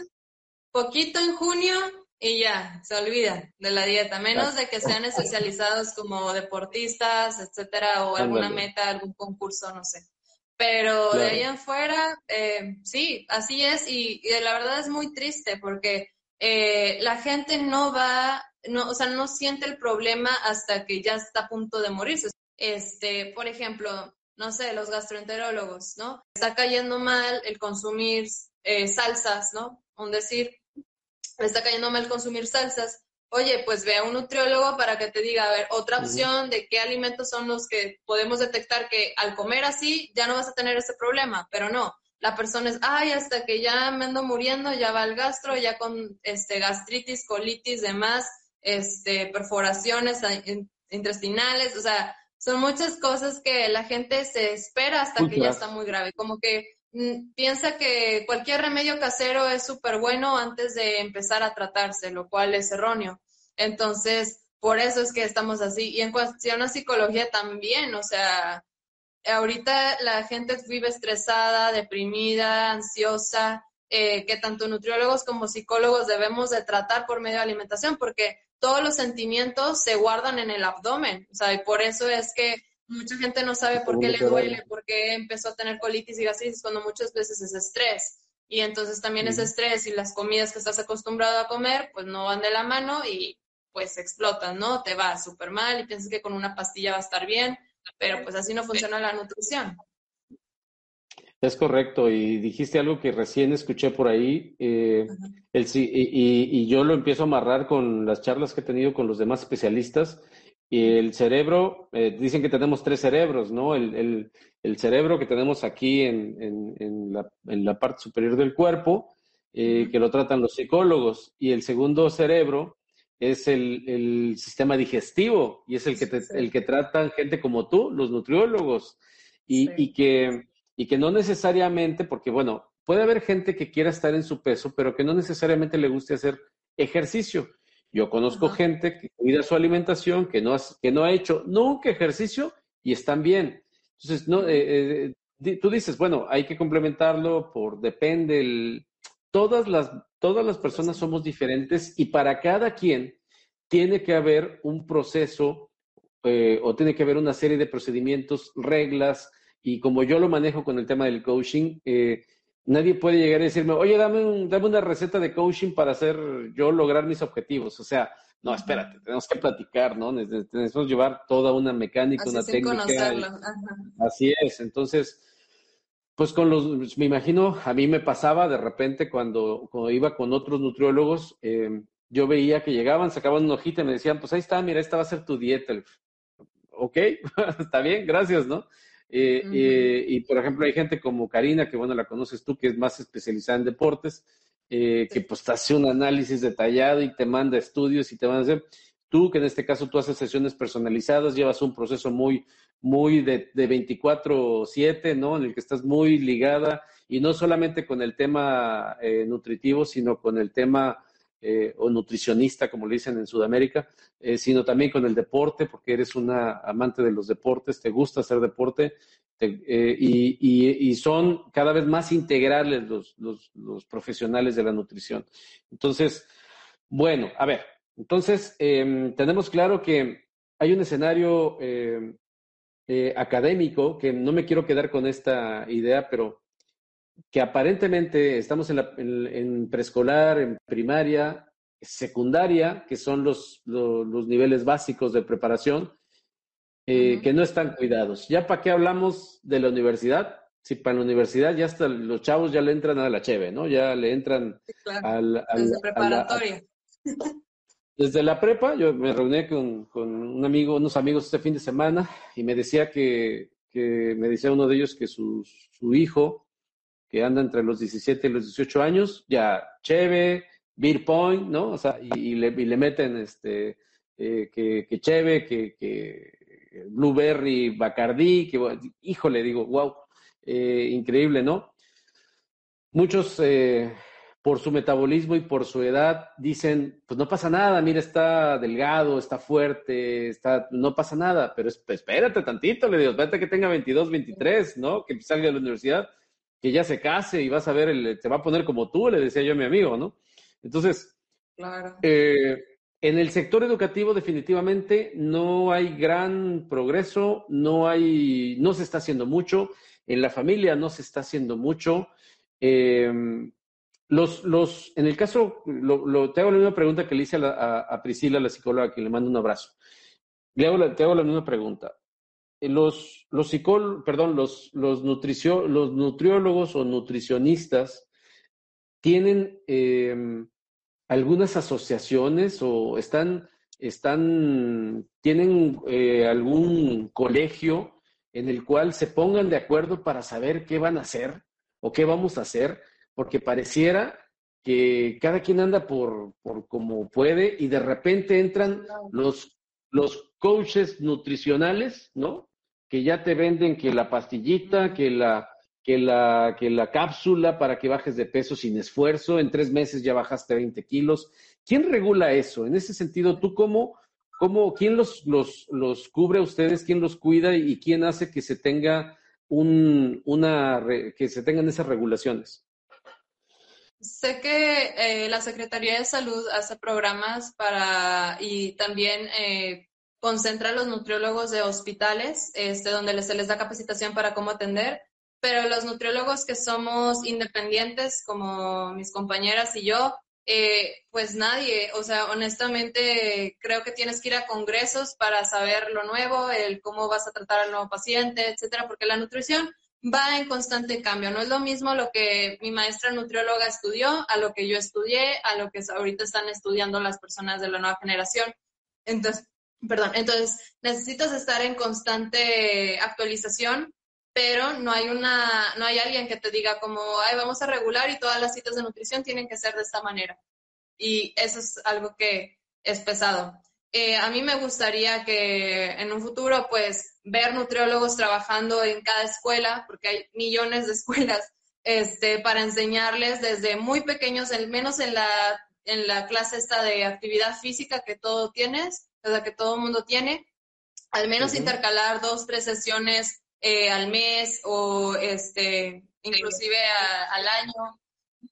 poquito en junio y ya, se olvida de la dieta, menos de que sean especializados como deportistas, etcétera, o alguna meta, algún concurso, no sé. Pero de ahí en fuera, eh, sí, así es y, la verdad es muy triste porque eh, la gente no va, no, o sea, no siente el problema hasta que ya está a punto de morirse. Este, por ejemplo, no sé, los gastroenterólogos, ¿no? Está cayendo mal el consumir eh, salsas, ¿no? Un decir, está cayendo mal consumir salsas oye, pues ve a un nutriólogo para que te diga, a ver, otra opción de qué alimentos son los que podemos detectar que al comer así ya no vas a tener ese problema, pero no. La persona es, ay, hasta que ya me ando muriendo, ya va al gastro, ya con este, gastritis, colitis, demás, este, perforaciones intestinales, o sea, son muchas cosas que la gente se espera hasta que ya está muy grave. Como que Mm, piensa que cualquier remedio casero es súper bueno antes de empezar a tratarse, lo cual es erróneo. Entonces, por eso es que estamos así. Y en cuestión a psicología también, o sea, ahorita la gente vive estresada, deprimida, ansiosa, eh, que tanto nutriólogos como psicólogos debemos de tratar por medio de alimentación, porque todos los sentimientos se guardan en el abdomen, o sea, y por eso es que Mucha gente no sabe por qué le duele, por qué empezó a tener colitis y gastritis, cuando muchas veces es estrés. Y entonces también ese estrés y las comidas que estás acostumbrado a comer, pues no van de la mano y pues explotan, ¿no? Te va súper mal y piensas que con una pastilla va a estar bien, pero pues así no funciona la nutrición. Es correcto, y dijiste algo que recién escuché por ahí, eh, el, y, y, yo lo empiezo a amarrar con las charlas que he tenido con los demás especialistas, y el cerebro, eh, dicen que tenemos tres cerebros, ¿no? El, cerebro que tenemos aquí en, la, parte superior del cuerpo, eh, que lo tratan los psicólogos, y el segundo cerebro es el, sistema digestivo, y es el que, el que tratan gente como tú, los nutriólogos, y, que, y que no necesariamente, porque bueno, puede haber gente que quiera estar en su peso, pero que no necesariamente le guste hacer ejercicio. Yo conozco gente que cuida su alimentación, que no, que no ha hecho nunca ejercicio y están bien. Entonces, no, eh, eh, tú dices, bueno, hay que complementarlo por, depende, el, todas, las, todas las personas somos diferentes y para cada quien tiene que haber un proceso eh, o tiene que haber una serie de procedimientos, reglas, y como yo lo manejo con el tema del coaching, eh, nadie puede llegar y decirme, oye, dame, un, dame una receta de coaching para hacer yo lograr mis objetivos. O sea, no, espérate, tenemos que platicar, ¿no? Necesitamos llevar toda una mecánica, una técnica. así es. Entonces, pues con los, me imagino, a mí me pasaba de repente cuando, cuando iba con otros nutriólogos, eh, yo veía que llegaban, sacaban una hojita y me decían, pues ahí está, mira, esta va a ser tu dieta. Ok, está bien, gracias, ¿no? Eh, eh, y por ejemplo, hay gente como Karina, que bueno, la conoces tú, que es más especializada en deportes, eh, que pues te hace un análisis detallado y te manda estudios y te van a hacer. Tú, que en este caso tú haces sesiones personalizadas, llevas un proceso muy, muy de, de 24-7, ¿no? En el que estás muy ligada y no solamente con el tema nutritivo, sino con el tema eh, o nutricionista, como le dicen en Sudamérica, eh, sino también con el deporte, porque eres una amante de los deportes, te gusta hacer deporte eh, y, son cada vez más integrales los, los, profesionales de la nutrición. Entonces, bueno, a ver, entonces em, tenemos claro que hay un escenario académico que no me quiero quedar con esta idea, pero que aparentemente estamos en, preescolar, en primaria, secundaria, que son los, los, niveles básicos de preparación, eh, que no están cuidados. ¿Ya para qué hablamos de la universidad? Si para la universidad ya hasta los chavos ya le entran a la cheve, ¿no? Ya le entran al, Desde preparatoria. desde la prepa, yo me reuní con, con, un amigo, unos amigos este fin de semana y me decía que, que me decía uno de ellos que su, su hijo que anda entre los 17 y los 18 años, ya cheve, beer point, ¿no? O sea, y, le, meten este, eh, que, que, cheve, que, que blueberry, bacardí, que, híjole, digo, wow, eh, increíble, ¿no? Muchos, eh, por su metabolismo y por su edad, dicen, pues no pasa nada, mira, está delgado, está fuerte, está, no pasa nada, pero espérate tantito, le digo, espérate que tenga 22, 23, ¿no? Que salga de la universidad que ya se case y vas a ver, el, te va a poner como tú, le decía yo a mi amigo, ¿no? Entonces, eh, en el sector educativo definitivamente no hay gran progreso, no hay, no se está haciendo mucho, en la familia no se está haciendo mucho. Eh, los, los, en el caso, lo, te hago la misma pregunta que le hice a, Priscila, la psicóloga, que le mando un abrazo. Le hago te hago la misma pregunta. Eh, los, los perdón, los, los, los nutriólogos o nutricionistas tienen em, algunas asociaciones o están, están tienen eh, algún colegio en el cual se pongan de acuerdo para saber qué van a hacer o qué vamos a hacer, porque pareciera que cada quien anda por, por como puede y de repente entran los, los coaches nutricionales, ¿no? Que ya te venden que la pastillita, que la, que la, que la cápsula para que bajes de peso sin esfuerzo, en tres meses ya bajaste 20 kilos. ¿Quién regula eso? En ese sentido, ¿tú cómo, cómo quién los, los, los cubre a ustedes, quién los cuida y quién hace que se tenga un, una, que se tengan esas regulaciones? Sé que eh, la Secretaría de Salud hace programas para y también eh, concentra a los nutriólogos de hospitales, este, donde se les da capacitación para cómo atender, pero los nutriólogos que somos independientes, como mis compañeras y yo, eh, pues nadie, o sea, honestamente creo que tienes que ir a congresos para saber lo nuevo, el cómo vas a tratar al nuevo paciente, etcétera, porque la nutrición va en constante cambio. No es lo mismo lo que mi maestra nutrióloga estudió a lo que yo estudié, a lo que ahorita están estudiando las personas de la nueva generación. Entonces, Perdón, entonces necesitas estar en constante actualización, pero no hay una, no hay alguien que te diga como, ay, vamos a regular y todas las citas de nutrición tienen que ser de esta manera. Y eso es algo que es pesado. Eh, a mí me gustaría que en un futuro, pues, ver nutriólogos trabajando en cada escuela, porque hay millones de escuelas, este, para enseñarles desde muy pequeños, al menos en la, en la clase esta de actividad física que todo tienes, o sea, que todo el mundo tiene, al menos intercalar dos, tres sesiones eh, al mes o este, inclusive al año,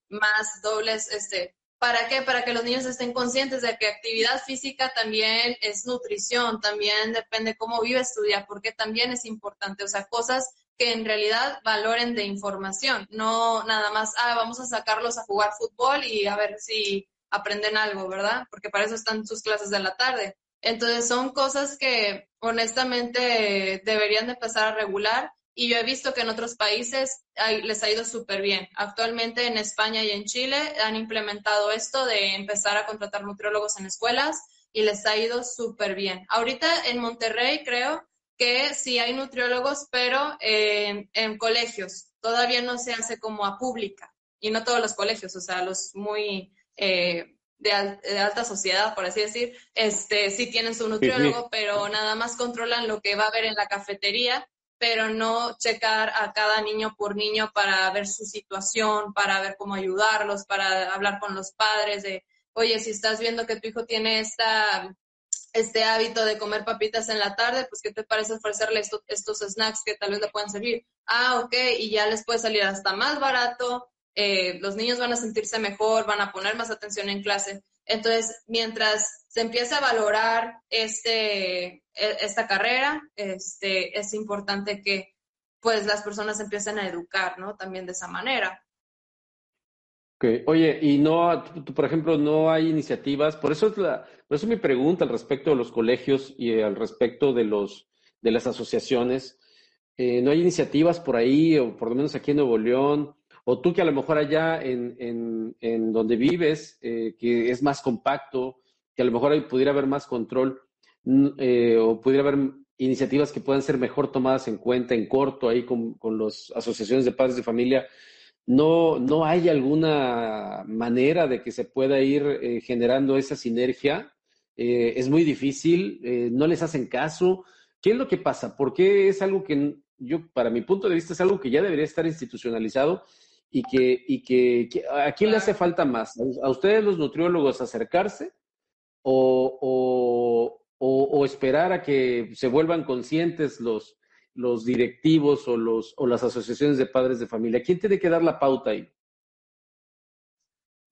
más dobles, este, ¿Para qué? Para que los niños estén conscientes de que actividad física también es nutrición, también depende cómo vive tu día, porque también es importante, o sea, cosas que en realidad valoren de información, no nada más, ah, vamos a sacarlos a jugar fútbol y a ver si aprenden algo, ¿verdad? Porque para eso están sus clases de la tarde. Entonces son cosas que honestamente deberían de empezar a regular y yo he visto que en otros países les ha ido súper bien. Actualmente en España y en Chile han implementado esto de empezar a contratar nutriólogos en escuelas y les ha ido súper bien. Ahorita en Monterrey creo que sí hay nutriólogos, pero en colegios. Todavía no se hace como a pública y no todos los colegios, o sea, los muy eh, de, alta sociedad, por así decir, este, sí tienen su nutriólogo, pero nada más controlan lo que va a haber en la cafetería pero no checar a cada niño por niño para ver su situación, para ver cómo ayudarlos, para hablar con los padres de, oye, si estás viendo que tu hijo tiene esta, este hábito de comer papitas en la tarde, pues ¿qué te parece ofrecerle estos snacks que tal vez le puedan servir? Ah, ok, y ya les puede salir hasta más barato, eh, los niños van a sentirse mejor, van a poner más atención en clase. Entonces, mientras se empieza a valorar este, e, esta carrera, este, es importante que pues las personas empiecen a educar, ¿no? También de esa manera. Okay. Oye, y no, por ejemplo, no hay iniciativas, por eso es la, por eso mi pregunta al respecto de los colegios y al respecto de los, de las asociaciones. Eh, no hay iniciativas por ahí, o por lo menos aquí en Nuevo León, o tú que a lo mejor allá en, en, donde vives, eh, que es más compacto, que a lo mejor pudiera haber más control eh, o pudiera haber iniciativas que puedan ser mejor tomadas en cuenta en corto ahí con, con las asociaciones de padres de familia. No, no hay alguna manera de que se pueda ir eh, generando esa sinergia. Es muy difícil, no les hacen caso. ¿Qué es lo que pasa? ¿Por qué es algo que yo, para mi punto de vista, es algo que ya debería estar institucionalizado y que, y que, ¿a quién le hace falta más? ¿A ustedes los nutriólogos acercarse o, o, esperar a que se vuelvan conscientes los, los directivos o, los, o las asociaciones de padres de familia? ¿Quién tiene que dar la pauta ahí?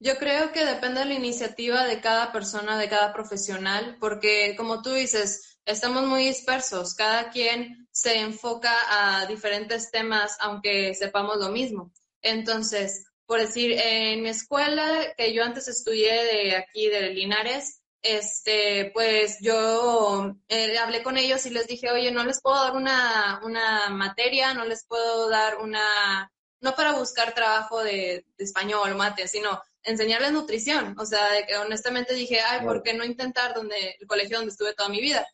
Yo creo que depende de la iniciativa de cada persona, de cada profesional, porque como tú dices, estamos muy dispersos, cada quien se enfoca a diferentes temas, aunque sepamos lo mismo. Entonces, por decir, en mi escuela, que yo antes estudié de aquí, de Linares, este, pues yo eh, hablé con ellos y les dije, oye, no les puedo dar una, una materia, no les puedo dar una, no para buscar trabajo de, español o mate, sino enseñarles nutrición. O sea, de que honestamente dije, ay, ¿por qué no intentar donde, el colegio donde estuve toda mi vida?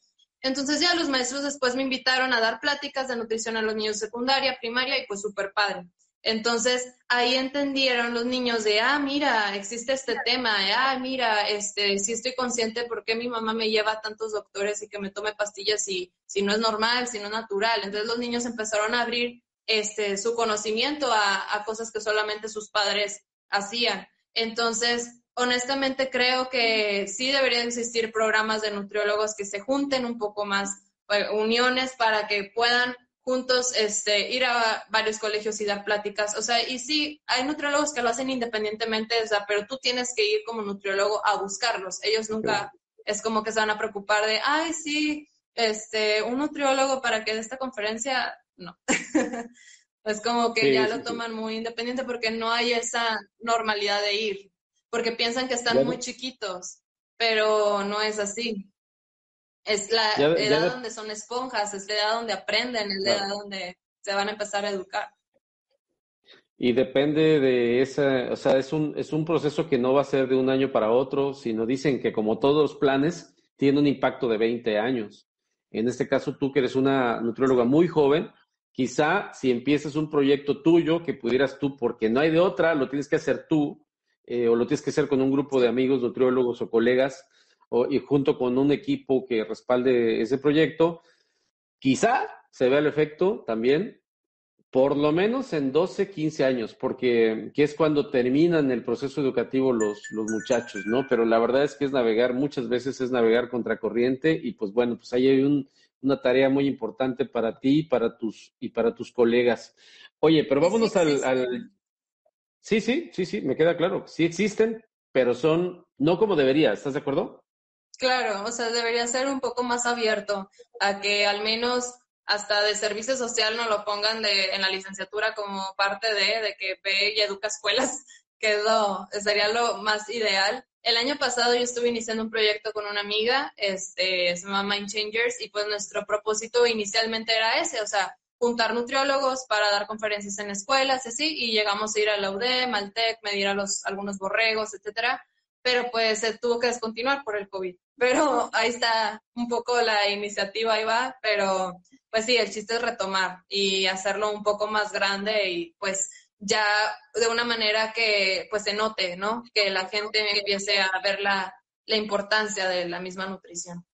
Entonces ya los maestros después me invitaron a dar pláticas de nutrición a los niños de secundaria, primaria y pues súper padre. Entonces, ahí entendieron los niños de, ah, mira, existe este tema, ah, mira, este, sí estoy consciente por qué mi mamá me lleva a tantos doctores y que me tome pastillas si, si no es normal, si no es natural. Entonces, los niños empezaron a abrir este, su conocimiento a, a cosas que solamente sus padres hacían. Entonces, honestamente creo que sí deberían existir programas de nutriólogos que se junten un poco más, eh, uniones para que puedan juntos este, ir a varios colegios y dar pláticas. O sea, y sí, hay nutriólogos que lo hacen independientemente, o sea, pero tú tienes que ir como nutriólogo a buscarlos. Ellos nunca es como que se van a preocupar de, ay, sí, este, un nutriólogo para que dé esta conferencia, no. es como que ya lo toman muy independiente porque no hay esa normalidad de ir, porque piensan que están muy chiquitos, pero no es así. Es la edad donde son esponjas, es la edad donde aprenden, es la edad donde se van a empezar a educar. Y depende de esa, o sea, es un, es un proceso que no va a ser de un año para otro, sino dicen que como todos los planes, tiene un impacto de 20 años. En este caso, tú que eres una nutrióloga muy joven, quizá si empiezas un proyecto tuyo que pudieras tú, porque no hay de otra, lo tienes que hacer tú, eh, o lo tienes que hacer con un grupo de amigos, nutriólogos o colegas, y junto con un equipo que respalde ese proyecto, quizá se vea el efecto también, por lo menos en 12, 15 años, porque que es cuando terminan el proceso educativo los, los muchachos, ¿no? Pero la verdad es que es navegar, muchas veces es navegar contra corriente y pues bueno, pues ahí hay un una tarea muy importante para ti y para tus, y para tus colegas. Oye, pero vámonos al, al... Sí, sí, sí, sí, me queda claro. Sí existen, pero son no como debería. ¿Estás de acuerdo? Claro, o sea, debería ser un poco más abierto a que al menos hasta de servicio social no lo pongan de, en la licenciatura como parte de, de que ve y educa escuelas, que sería lo más ideal. El año pasado yo estuve iniciando un proyecto con una amiga, este, se llama Mind Changers, y pues nuestro propósito inicialmente era ese, o sea, juntar nutriólogos para dar conferencias en escuelas, así, y llegamos a ir a la UDEM, al TEC, medir a los, algunos borregos, etcétera, pero pues se tuvo que descontinuar por el COVID. Pero ahí está un poco la iniciativa, ahí va, pero pues sí, el chiste es retomar y hacerlo un poco más grande y pues ya de una manera que pues se note, ¿no? Que la gente empiece a ver la, la importancia de la misma nutrición.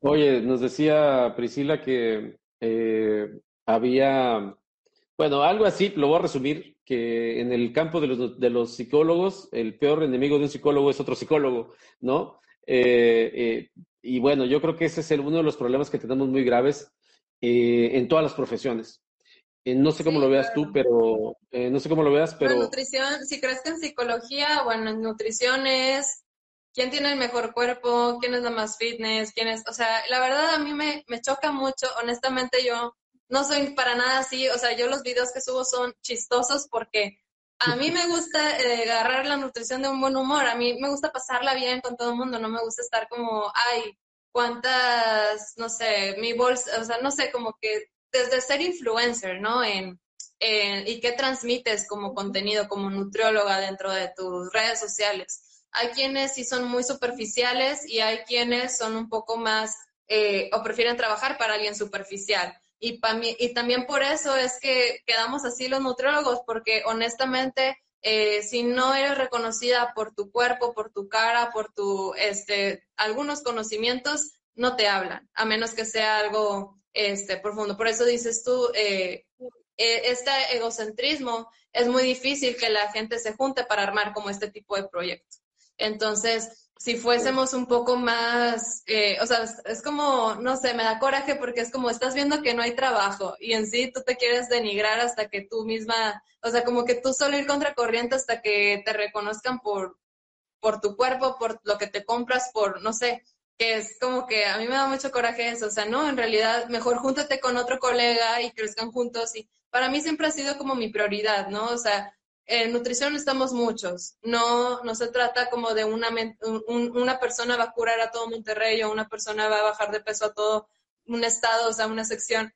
Oye, nos decía Priscila que eh, había, bueno, algo así, lo voy a resumir, que en el campo de los, de los psicólogos, el peor enemigo de un psicólogo es otro psicólogo, ¿no? Eh, eh, y bueno, yo creo que ese es el, uno de los problemas que tenemos muy graves en todas las profesiones. no sé cómo lo veas tú, pero no sé cómo lo veas, pero... La nutrición, si crees que en psicología, bueno, en nutrición es quién tiene el mejor cuerpo, quién es la más fitness, quién es, o sea, la verdad a mí me, me choca mucho, honestamente yo no soy para nada así, o sea, yo los videos que subo son chistosos porque a mí me gusta eh, agarrar la nutrición de un buen humor, a mí me gusta pasarla bien con todo el mundo, no me gusta estar como, ay, cuántas, no sé, mi bolsa, o sea, no sé, como que desde ser influencer, ¿no? En, en, y qué transmites como contenido, como nutrióloga dentro de tus redes sociales. Hay quienes sí son muy superficiales y hay quienes son un poco más eh, o prefieren trabajar para alguien superficial. Y, también por eso es que quedamos así los nutriólogos, porque honestamente, eh, si no eres reconocida por tu cuerpo, por tu cara, por tu, este, algunos conocimientos, no te hablan, a menos que sea algo este, profundo. Por eso dices tú, eh, eh, este egocentrismo es muy difícil que la gente se junte para armar como este tipo de proyectos. Entonces, si fuésemos un poco más, eh, o sea, es como, no sé, me da coraje porque es como estás viendo que no hay trabajo y en sí tú te quieres denigrar hasta que tú misma, o sea, como que tú solo ir contra corriente hasta que te reconozcan por, por tu cuerpo, por lo que te compras, por, no sé, que es como que a mí me da mucho coraje eso, o sea, no, en realidad mejor júntate con otro colega y crezcan juntos y para mí siempre ha sido como mi prioridad, ¿no? O sea, en nutrición estamos muchos. No, no se trata como de una, una persona va a curar a todo Monterrey o una persona va a bajar de peso a todo un estado, o sea, una sección.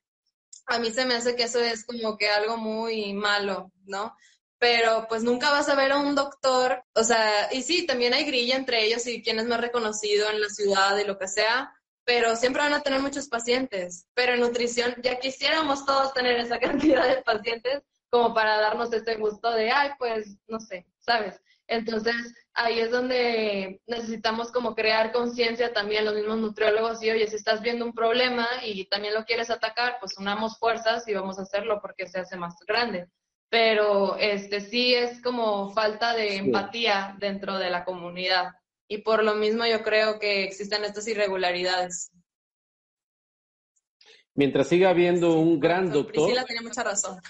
A mí se me hace que eso es como que algo muy malo, ¿no? Pero pues nunca vas a ver a un doctor, o sea, y sí, también hay grilla entre ellos y quién es más reconocido en la ciudad y lo que sea, pero siempre van a tener muchos pacientes. Pero en nutrición ya quisiéramos todos tener esa cantidad de pacientes como para darnos ese gusto de, ay, pues, no sé, ¿sabes? Entonces, ahí es donde necesitamos como crear conciencia también los mismos nutriólogos y, oye, si estás viendo un problema y también lo quieres atacar, pues unamos fuerzas y vamos a hacerlo porque se hace más grande. Pero este sí es como falta de empatía dentro de la comunidad y por lo mismo yo creo que existen estas irregularidades. Mientras siga habiendo un gran doctor. Priscila tiene mucha razón.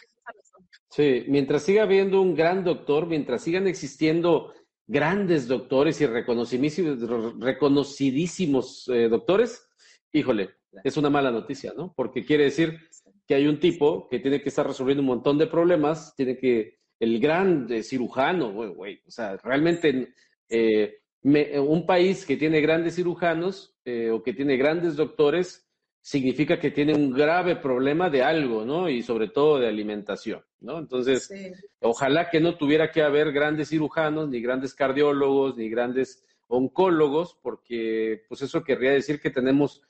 Sí, mientras siga habiendo un gran doctor, mientras sigan existiendo grandes doctores y reconocidísimos eh, doctores, híjole, es una mala noticia, ¿no? Porque quiere decir que hay un tipo que tiene que estar resolviendo un montón de problemas, tiene que, el gran eh, cirujano, güey, o sea, realmente eh, un país que tiene grandes cirujanos o que tiene grandes doctores, significa que tiene un grave problema de algo, ¿no? Y sobre todo de alimentación, ¿no? Entonces, ojalá que no tuviera que haber grandes cirujanos, ni grandes cardiólogos, ni grandes oncólogos, porque pues eso querría decir que tenemos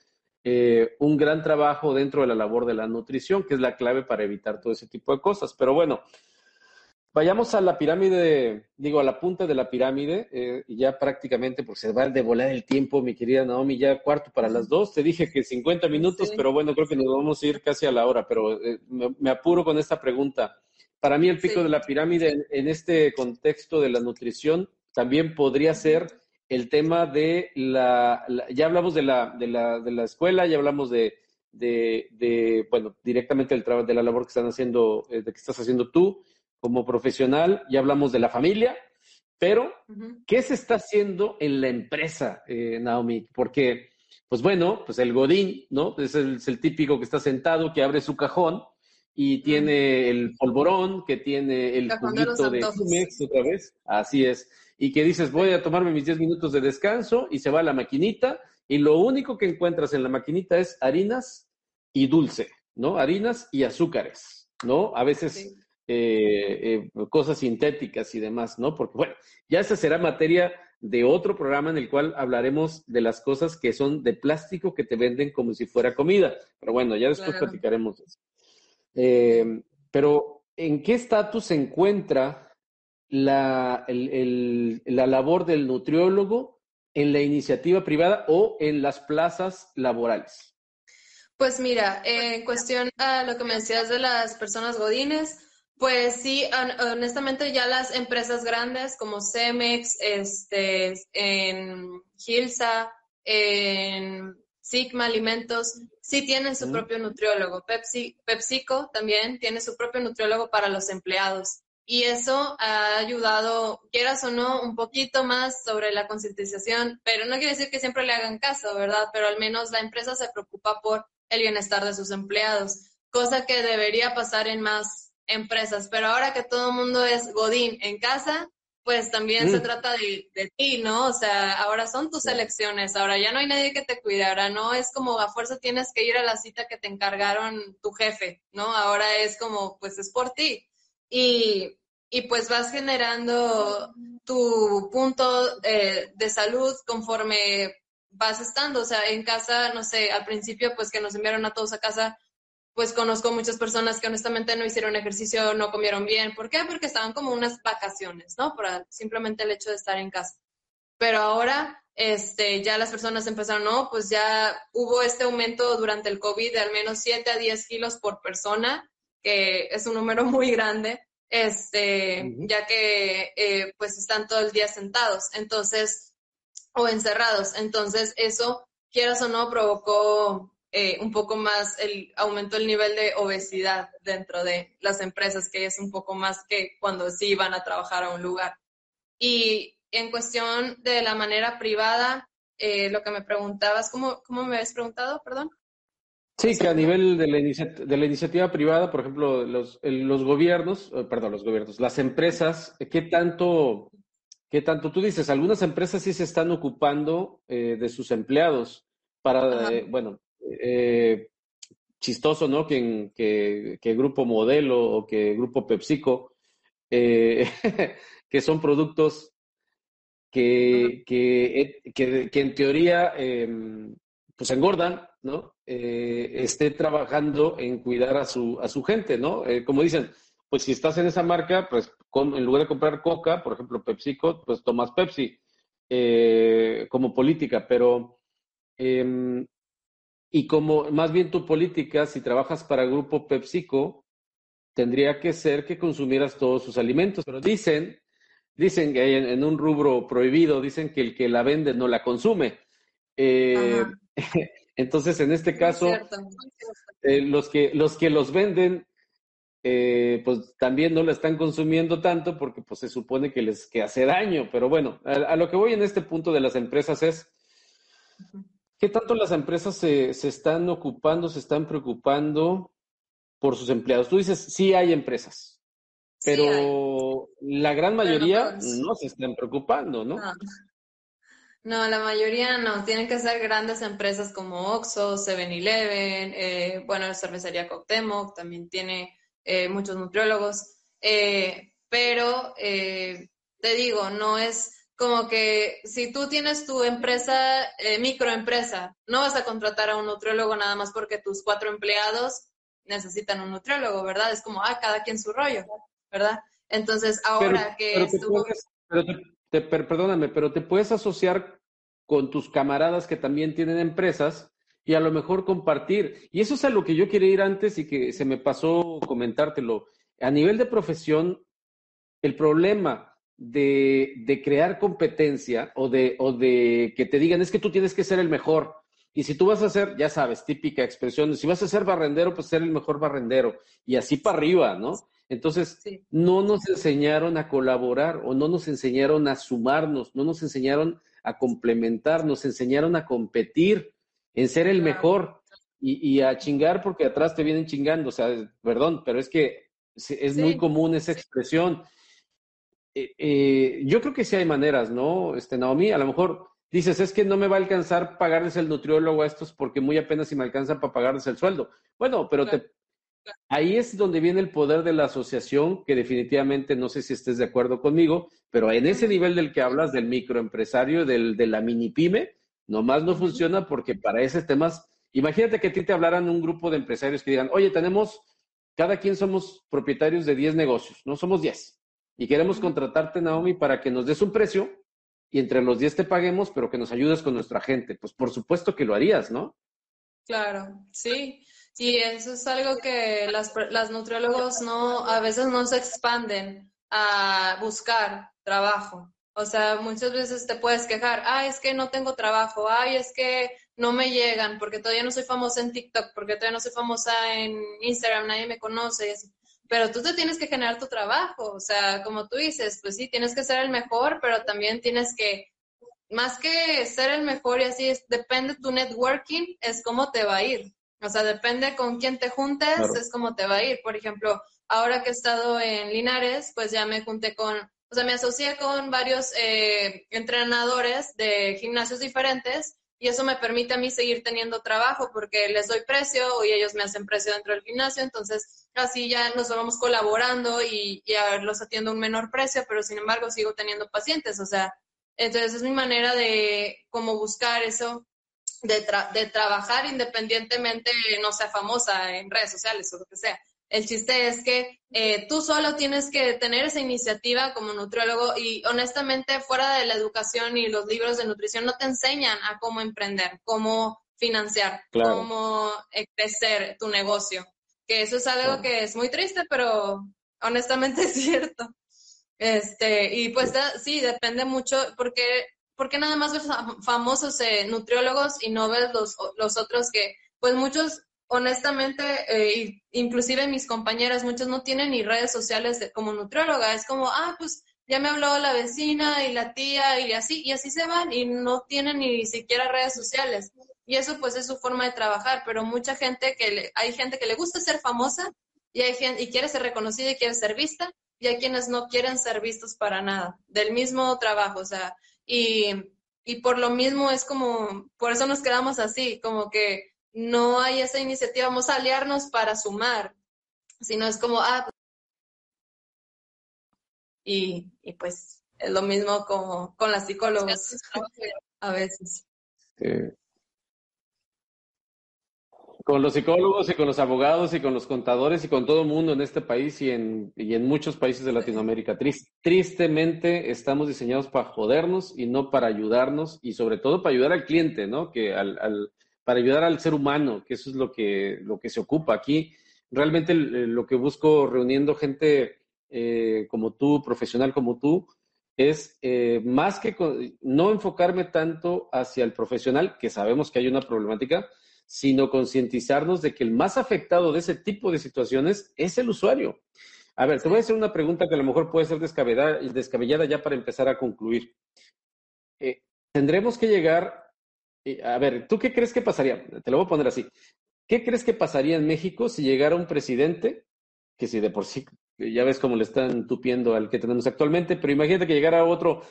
eh, un gran trabajo dentro de la labor de la nutrición, que es la clave para evitar todo ese tipo de cosas. Pero bueno, Vayamos a la pirámide, digo, a la punta de la pirámide, eh, y ya prácticamente, porque se va de volar el tiempo, mi querida Naomi, ya cuarto para las dos. Te dije que 50 minutos, pero bueno, creo que nos vamos a ir casi a la hora, pero eh, me, apuro con esta pregunta. Para mí el pico de la pirámide en, este contexto de la nutrición también podría ser el tema de la, ya hablamos de la, de la, de la escuela, ya hablamos de, de, bueno, directamente del trabajo, de la labor que están haciendo, eh, de que estás haciendo tú como profesional, ya hablamos de la familia, pero ¿qué se está haciendo en la empresa, eh, Naomi? Porque, pues bueno, pues el Godín, ¿no? Es el, típico que está sentado, que abre su cajón y tiene el polvorón, que tiene el juguito de Jumex otra vez, así es, y que dices, voy a tomarme mis 10 minutos de descanso y se va a la maquinita y lo único que encuentras en la maquinita es harinas y dulce, ¿no? Harinas y azúcares, ¿no? A veces eh, eh, cosas sintéticas y demás, ¿no? Porque, bueno, ya esa será materia de otro programa en el cual hablaremos de las cosas que son de plástico que te venden como si fuera comida. Pero bueno, ya después platicaremos de eso. Eh, pero, ¿en qué estatus se encuentra la, la labor del nutriólogo en la iniciativa privada o en las plazas laborales? Pues mira, en cuestión a lo que me decías de las personas godines, pues sí, honestamente ya las empresas grandes como Cemex, este, en Gilsa, en Sigma Alimentos, sí tienen su propio nutriólogo. Pepsi, PepsiCo también tiene su propio nutriólogo para los empleados. Y eso ha ayudado, quieras o no, un poquito más sobre la concientización, pero no quiere decir que siempre le hagan caso, ¿verdad? Pero al menos la empresa se preocupa por el bienestar de sus empleados, cosa que debería pasar en más empresas, pero ahora que todo el mundo es Godín en casa, pues también se mm. trata de, ti, ¿no? O sea, ahora son tus elecciones, ahora ya no hay nadie que te cuide, ahora no es como a fuerza tienes que ir a la cita que te encargaron tu jefe, ¿no? Ahora es como, pues es por ti. Y, y pues vas generando tu punto de, de salud conforme vas estando, o sea, en casa, no sé, al principio pues que nos enviaron a todos a casa pues conozco muchas personas que honestamente no hicieron ejercicio, no comieron bien. ¿Por qué? Porque estaban como unas vacaciones, ¿no? Por simplemente el hecho de estar en casa. Pero ahora, este, ya las personas empezaron, no, pues ya hubo este aumento durante el COVID de al menos 7 a 10 kilos por persona, que es un número muy grande, este, ya que eh, pues están todo el día sentados, entonces, o encerrados. Entonces, eso, quieras o no, provocó eh, un poco más, el, aumentó el nivel de obesidad dentro de las empresas, que es un poco más que cuando sí iban a trabajar a un lugar. Y en cuestión de la manera privada, eh, lo que me preguntabas, ¿cómo, ¿cómo me habías preguntado, perdón? Sí, que a nivel de la, de la iniciativa privada, por ejemplo, los, los gobiernos, eh, perdón, los gobiernos, las empresas, ¿qué tanto, qué tanto tú dices? Algunas empresas sí se están ocupando de sus empleados para, bueno, eh, chistoso, ¿no? Que, que, Grupo Modelo o que Grupo PepsiCo, eh, que son productos que, que, que en teoría em, pues engordan, ¿no? Eh, esté trabajando en cuidar a su, a su gente, ¿no? como dicen, pues si estás en esa marca, pues en lugar de comprar Coca, por ejemplo, PepsiCo, pues tomas Pepsi como política, pero em, y como más bien tu política, si trabajas para el grupo PepsiCo, tendría que ser que consumieras todos sus alimentos. Pero dicen, dicen que en, en un rubro prohibido, dicen que el que la vende no la consume. Eh, entonces, en este caso, eh, los, que, los que los venden, eh, pues también no la están consumiendo tanto porque pues se supone que les que hace daño. Pero bueno, a lo que voy en este punto de las empresas es ¿Qué tanto las empresas se, se, están ocupando, se están preocupando por sus empleados? Tú dices, sí hay empresas, pero la gran mayoría no, se están preocupando, ¿no? ¿no? la mayoría no. Tienen que ser grandes empresas como Oxxo, 7-Eleven, eh, bueno, cervecería Coctemoc también tiene eh, muchos nutriólogos, eh, pero te digo, no es como que si tú tienes tu empresa, eh, microempresa, no vas a contratar a un nutriólogo nada más porque tus cuatro empleados necesitan un nutriólogo, ¿verdad? Es como, ah, cada quien su rollo, ¿verdad? Entonces, ahora que estuvo... pero perdóname, pero te puedes asociar con tus camaradas que también tienen empresas y a lo mejor compartir. Y eso es a lo que yo quería ir antes y que se me pasó comentártelo. A nivel de profesión, el problema de, crear competencia o de, o de que te digan es que tú tienes que ser el mejor Y si tú vas a ser, ya sabes, típica expresión, si vas a ser barrendero, pues ser el mejor barrendero. Y así para arriba, ¿no? Entonces, no nos enseñaron a colaborar o no nos enseñaron a sumarnos, no nos enseñaron a complementar, nos enseñaron a competir, en ser el mejor y, a chingar porque atrás te vienen chingando. O sea, perdón, pero es que es muy común esa expresión. Eh, eh, yo creo que sí hay maneras, ¿no? Este, Naomi, a lo mejor dices, es que no me va a alcanzar pagarles el nutriólogo a estos porque muy apenas si me alcanzan para pagarles el sueldo. Bueno, pero te, ahí es donde viene el poder de la asociación, que definitivamente no sé si estés de acuerdo conmigo, pero en ese nivel del que hablas, del microempresario, del, de la mini pyme, nomás no funciona porque para esos temas, imagínate que a ti te hablaran un grupo de empresarios que digan, oye, tenemos, cada quien somos propietarios de 10 negocios, no somos 10, y queremos contratarte, Naomi, para que nos des un precio y entre los 10 te paguemos, pero que nos ayudes con nuestra gente. Pues por supuesto que lo harías, ¿no? Claro, sí. Y eso es algo que las, las nutriólogos no, a veces no se expanden a buscar trabajo. O sea, muchas veces te puedes quejar, ay, es que no tengo trabajo, ay, es que no me llegan, porque todavía no soy famosa en TikTok, porque todavía no soy famosa en Instagram, nadie me conoce. Pero tú te tienes que generar tu trabajo, o sea, como tú dices, pues sí, tienes que ser el mejor, pero también tienes que, más que ser el mejor y así, es, depende tu networking, es cómo te va a ir. O sea, depende con quién te juntes, es como te va a ir. Por ejemplo, ahora que he estado en Linares, pues ya me junté con, o sea, me asocié con varios eh, entrenadores de gimnasios diferentes y eso me permite a mí seguir teniendo trabajo porque les doy precio y ellos me hacen precio dentro del gimnasio, entonces así ya nos vamos colaborando y, y a los atiendo a un menor precio, pero sin embargo sigo teniendo pacientes, o sea, entonces es mi manera de como buscar eso de, de trabajar independientemente no sea famosa en redes sociales o lo que sea. El chiste es que eh, tú solo tienes que tener esa iniciativa como nutriólogo y honestamente fuera de la educación y los libros de nutrición no te enseñan a cómo emprender, cómo financiar, cómo crecer tu negocio. Que eso es algo que es muy triste, pero honestamente es cierto. Este, y pues sí, depende mucho porque ¿por qué nada más ves famosos eh, nutriólogos y no ves los, los otros que, pues muchos, honestamente, eh, inclusive mis compañeras, muchos no tienen ni redes sociales como nutrióloga, es como, ah, pues ya me habló la vecina y la tía y así, y así se van y no tienen ni siquiera redes sociales. Y eso pues es su forma de trabajar, pero mucha gente que hay gente que le gusta ser famosa y hay gente y quiere ser reconocida y quiere ser vista, y hay quienes no quieren ser vistos para nada, del mismo trabajo, o sea, y, y por lo mismo es como, por eso nos quedamos así, como que no hay esa iniciativa, vamos a aliarnos para sumar, sino es como, ah, pues, y, y pues es lo mismo como con las psicólogos a veces con los psicólogos y con los abogados y con los contadores y con todo el mundo en este país y en, y en muchos países de Latinoamérica. tristemente estamos diseñados para jodernos y no para ayudarnos y sobre todo para ayudar al cliente, ¿no? Que al, al, para ayudar al ser humano, que eso es lo que, lo que se ocupa aquí. Realmente lo que busco reuniendo gente eh, como tú, profesional como tú, es eh, más que no enfocarme tanto hacia el profesional, que sabemos que hay una problemática, sino concientizarnos de que el más afectado de ese tipo de situaciones es el usuario. A ver, te voy a hacer una pregunta que a lo mejor puede ser descabellada, ya para empezar a concluir. Eh, tendremos que llegar, a ver, ¿tú qué crees que pasaría? Te lo voy a poner así. ¿Qué crees que pasaría en México si llegara un presidente, que si de por sí, ya ves cómo le están tupiendo al que tenemos actualmente, pero imagínate que llegara otro,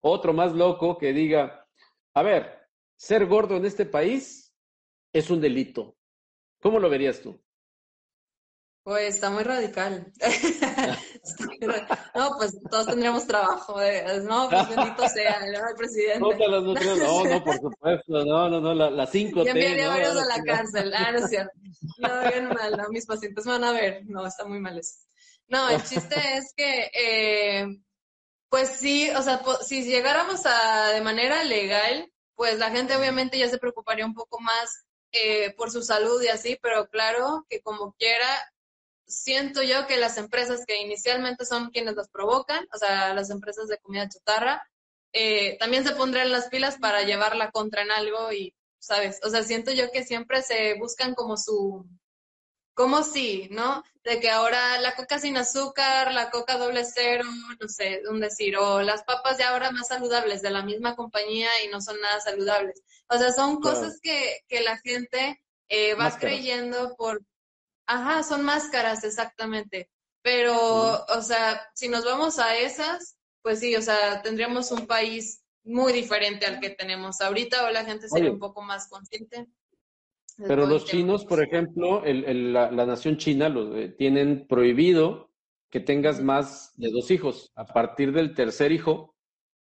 otro más loco que diga, a ver, ser gordo en este país es un delito. ¿Cómo lo verías tú? Pues está muy radical. no, pues todos tendríamos trabajo. Eh, no, pues bendito sea el presidente. No, no, por supuesto. No, no, no, la, la 5T. Yo enviaría varios a la cárcel. Ah, no es cierto. No, bien mal, no, mis pacientes van a ver. No, está muy mal eso. No, el chiste es que, eh, pues sí, o sea, si llegáramos a de manera legal, pues la gente obviamente ya se preocuparía un poco más eh, por su salud y así, pero claro que como quiera, siento yo que las empresas que inicialmente son quienes las provocan, o sea, las empresas de comida chatarra, eh, también se pondrán las pilas para llevarla contra en algo y ¿sabes? O sea, siento yo que siempre se buscan como su, como sí, ¿no? De que ahora la coca sin azúcar, la coca doble cero, no sé, un decir, o las papas ya ahora más saludables de la misma compañía y no son nada saludables. O sea, son cosas que, que la gente eh, va creyendo por... Ajá, son máscaras, exactamente. Pero, o sea, si nos vamos a esas, pues sí, o sea, tendríamos un país muy diferente al que tenemos ahorita o la gente sería un poco más consciente. Pero los chinos, por ejemplo, la, nación china lo, eh, tienen prohibido que tengas más de dos hijos. A partir del tercer hijo,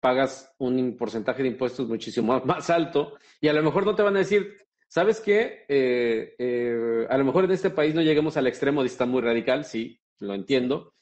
pagas un porcentaje de impuestos muchísimo más, alto y a lo mejor no te van a decir, ¿sabes qué? Eh, eh, a lo mejor en este país no lleguemos al extremo de estar muy radical, sí, lo entiendo.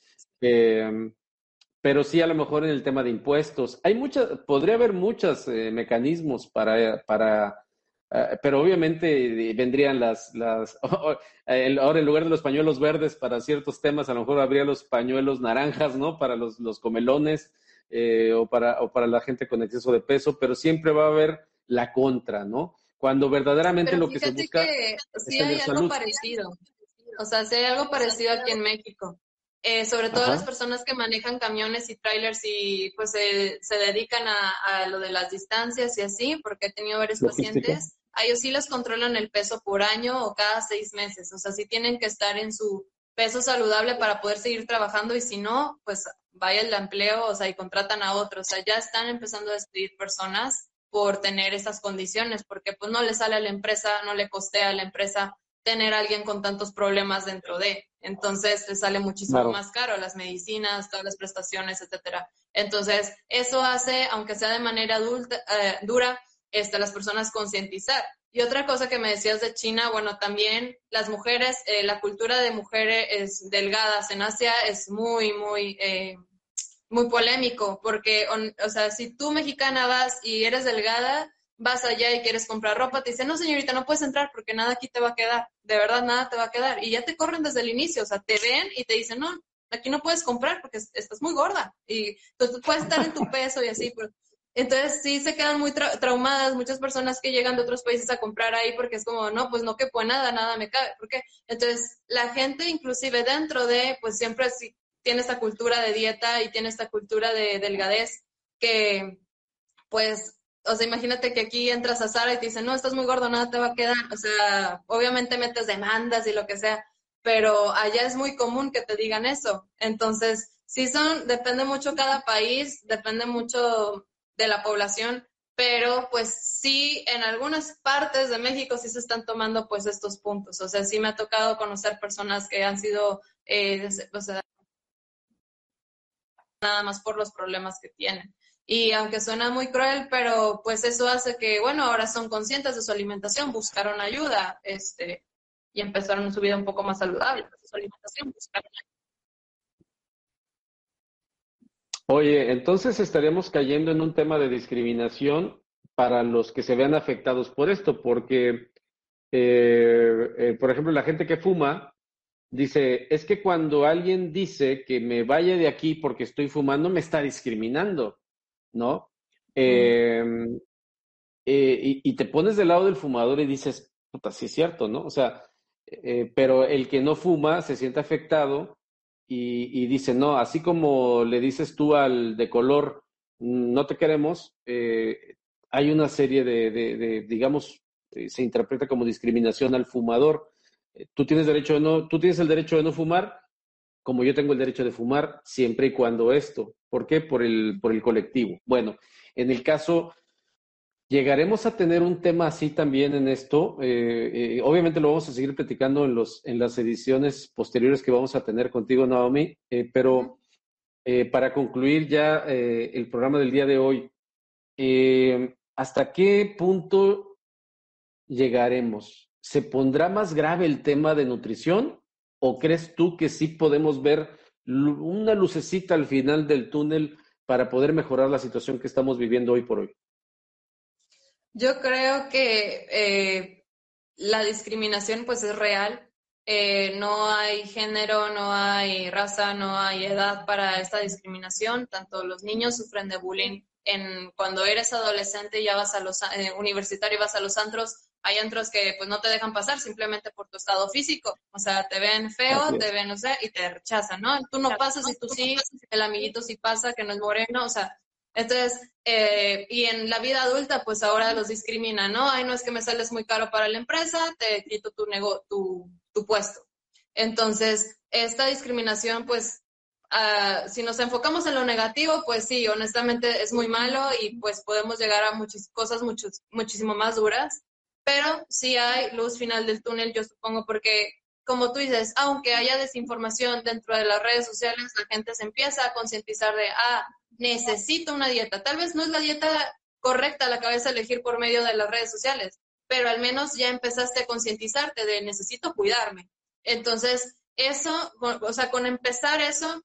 pero sí a lo mejor en el tema de impuestos. Hay muchas, podría haber muchos mecanismos para, para Ah, pero obviamente vendrían las, las ahora en lugar de los pañuelos verdes para ciertos temas, a lo mejor habría los pañuelos naranjas, ¿no? Para los, los comelones eh, o, para, o para la gente con exceso de peso, pero siempre va a haber la contra, ¿no? Cuando verdaderamente lo que se busca... Que sí hay algo parecido. O sea, sí hay algo parecido aquí en México. Eh, sobre todo las personas que manejan camiones y trailers y pues se dedican a, a, lo de las distancias y así, porque he tenido varios pacientes a ellos sí les controlan el peso por año o cada seis meses. O sea, sí tienen que estar en su peso saludable para poder seguir trabajando y si no, pues vaya el empleo, o sea, y contratan a otros. O sea, ya están empezando a despedir personas por tener esas condiciones, porque pues no le sale a la empresa, no le costea a la empresa tener a alguien con tantos problemas dentro de. Entonces le sale muchísimo más caro las medicinas, todas las prestaciones, etcétera. Entonces, eso hace, aunque sea de manera adulta, eh, dura, este, las personas concientizar. Y otra cosa que me decías de China, bueno, también las mujeres, eh, la cultura de mujeres delgadas en Asia es muy, muy, eh, muy polémico, porque, o, sea, si tú mexicana vas y eres delgada, vas allá y quieres comprar ropa, te dicen, no señorita, no puedes entrar porque nada aquí te va a quedar, de verdad nada te va a quedar. Y ya te corren desde el inicio, o sea, te ven y te dicen, no, aquí no puedes comprar porque estás muy gorda y tú puedes estar en tu peso y así, pero entonces sí se quedan muy traumadas muchas personas que llegan de otros países a comprar ahí porque es como, no, pues no que pues nada, nada me cabe. ¿Por qué? Entonces la gente inclusive dentro de, pues siempre sí, tiene esta cultura de dieta y tiene esta cultura de delgadez que pues, o sea, imagínate que aquí entras a Sara y te dicen, no, estás muy gordo, nada te va a quedar. O sea, obviamente metes demandas y lo que sea, pero allá es muy común que te digan eso. Entonces, sí son, depende mucho cada país, depende mucho de la población, pero pues sí, en algunas partes de México sí se están tomando pues estos puntos. O sea, sí me ha tocado conocer personas que han sido, eh, o sea, nada más por los problemas que tienen. Y aunque suena muy cruel, pero pues eso hace que, bueno, ahora son conscientes de su alimentación, buscaron ayuda, este, y empezaron su vida un poco más saludable, su alimentación, buscaron ayuda. Oye, entonces estaríamos cayendo en un tema de discriminación para los que se vean afectados por esto, porque, eh, eh, por ejemplo, la gente que fuma dice, es que cuando alguien dice que me vaya de aquí porque estoy fumando, me está discriminando, ¿no? Em, eh, y, te pones del lado del fumador y dices, puta, sí es cierto, ¿no? O sea, pero el que no fuma se siente afectado y, dice, no, así como le dices tú al de color, no te queremos, eh, hay una serie de, digamos, eh, se interpreta como discriminación al fumador. Eh, tú tienes derecho de no, tú tienes el derecho de no fumar, como yo tengo el derecho de fumar, siempre y cuando esto. ¿Por qué? Por el, por el colectivo. Bueno, en el caso Llegaremos a tener un tema así también en esto. Eh, eh, obviamente lo vamos a seguir platicando en, los, en las ediciones posteriores que vamos a tener contigo, Naomi. Eh, pero para concluir ya el programa del día de hoy, ¿hasta qué punto llegaremos? ¿Se pondrá más grave el tema de nutrición o crees tú que sí podemos ver una lucecita al final del túnel para poder mejorar la situación que estamos viviendo hoy por hoy? Yo creo que eh, la discriminación pues es real. Eh, no hay género, no hay raza, no hay edad para esta discriminación. Tanto los niños sufren de bullying en cuando eres adolescente y ya vas a los eh, universitario y vas a los antros, hay antros que pues no te dejan pasar simplemente por tu estado físico, o sea, te ven feo, te ven, no sé, y te rechazan, ¿no? Tú no pasas y tú sí, el amiguito sí pasa, que no es moreno, o sea, entonces, eh, y en la vida adulta, pues ahora los discriminan, ¿no? Ay, no es que me sales muy caro para la empresa, te quito tu, nego tu, tu puesto. Entonces, esta discriminación, pues, uh, si nos enfocamos en lo negativo, pues sí, honestamente es muy malo y pues podemos llegar a muchas cosas muchos, muchísimo más duras, pero sí hay luz final del túnel, yo supongo, porque como tú dices, aunque haya desinformación dentro de las redes sociales, la gente se empieza a concientizar de, ah, necesito una dieta. Tal vez no es la dieta correcta la que vas a elegir por medio de las redes sociales, pero al menos ya empezaste a concientizarte de necesito cuidarme. Entonces, eso, o sea, con empezar eso,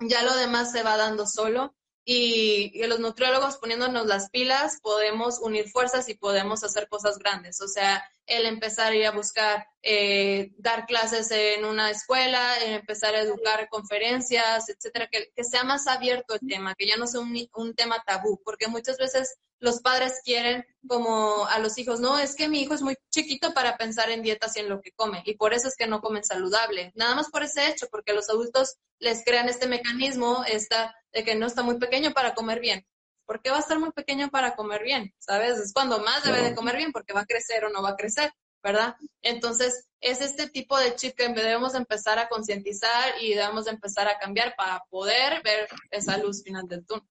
ya lo demás se va dando solo y, los nutriólogos poniéndonos las pilas podemos unir fuerzas y podemos hacer cosas grandes. O sea, el empezar a ir a buscar, eh, dar clases en una escuela, empezar a educar conferencias, etcétera, que, sea más abierto el tema, que ya no sea un, un tema tabú, porque muchas veces los padres quieren como a los hijos, no, es que mi hijo es muy chiquito para pensar en dietas y en lo que come, y por eso es que no comen saludable. Nada más por ese hecho, porque los adultos les crean este mecanismo esta, de que no está muy pequeño para comer bien. ¿Por qué va a estar muy pequeño para comer bien? ¿Sabes? Es cuando más debe de comer bien, porque va a crecer o no va a crecer, ¿verdad? Entonces, es este tipo de chip que debemos empezar a concientizar y debemos empezar a cambiar para poder ver esa luz final del túnel.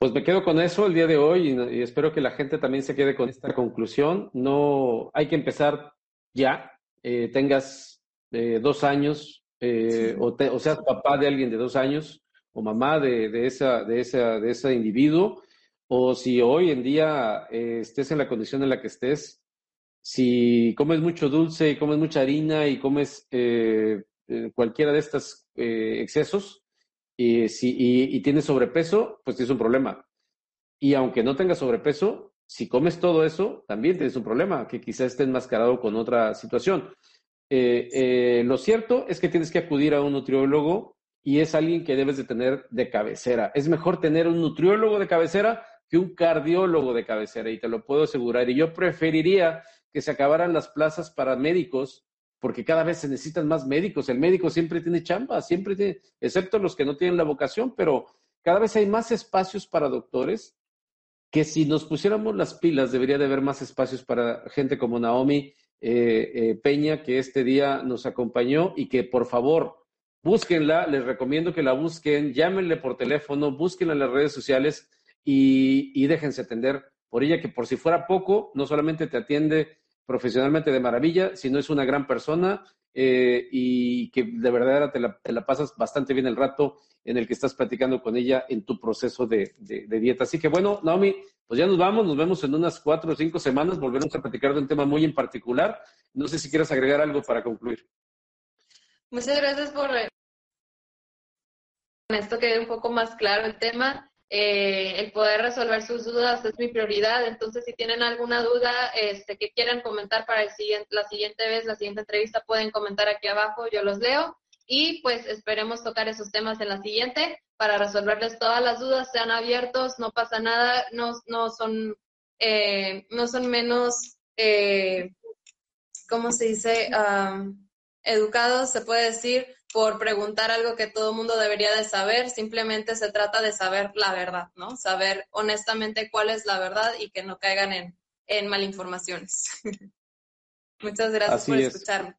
Pues me quedo con eso el día de hoy y, espero que la gente también se quede con esta conclusión. No hay que empezar ya, eh, tengas eh, dos años eh, o, seas papá de alguien de dos años o mamá de, esa, de, esa, de ese individuo, o si hoy en día estés en la condición en la que estés, si comes mucho dulce y comes mucha harina y comes cualquiera de estos excesos, y, si, y, tienes sobrepeso, pues tienes un problema. Y aunque no tengas sobrepeso, si comes todo eso, también tienes un problema, que quizás esté enmascarado con otra situación. Eh, eh, lo cierto es que tienes que acudir a un nutriólogo y es alguien que debes de tener de cabecera. Es mejor tener un nutriólogo de cabecera que un cardiólogo de cabecera, y te lo puedo asegurar. Y yo preferiría que se acabaran las plazas para médicos porque cada vez se necesitan más médicos. El médico siempre tiene chamba, siempre tiene, excepto los que no tienen la vocación, pero cada vez hay más espacios para doctores que si nos pusiéramos las pilas debería de haber más espacios para gente como Naomi eh, eh, Peña, que este día nos acompañó y que por favor búsquenla, les recomiendo que la busquen, llámenle por teléfono, búsquenla en las redes sociales y, y déjense atender por ella, que por si fuera poco, no solamente te atiende profesionalmente de maravilla, si no es una gran persona eh, y que de verdad te la, pasas bastante bien el rato en el que estás platicando con ella en tu proceso de, dieta. Así que bueno, Naomi, pues ya nos vamos, nos vemos en unas cuatro o cinco semanas, volveremos a platicar de un tema muy en particular. No sé si quieres agregar algo para concluir. Muchas gracias por esto quede un poco más claro el tema. Eh, el poder resolver sus dudas es mi prioridad. Entonces, si tienen alguna duda este, que quieran comentar para el siguiente, la siguiente vez, la siguiente entrevista, pueden comentar aquí abajo, yo los leo. Y pues esperemos tocar esos temas en la siguiente para resolverles todas las dudas, sean abiertos, no pasa nada, no, no, son, eh, no son menos, eh, ¿cómo se dice? educados, se puede decir, por preguntar algo que todo el mundo debería de saber, simplemente se trata de saber la verdad, ¿no? Saber honestamente cuál es la verdad y que no caigan en, en malinformaciones. Muchas gracias por escucharme.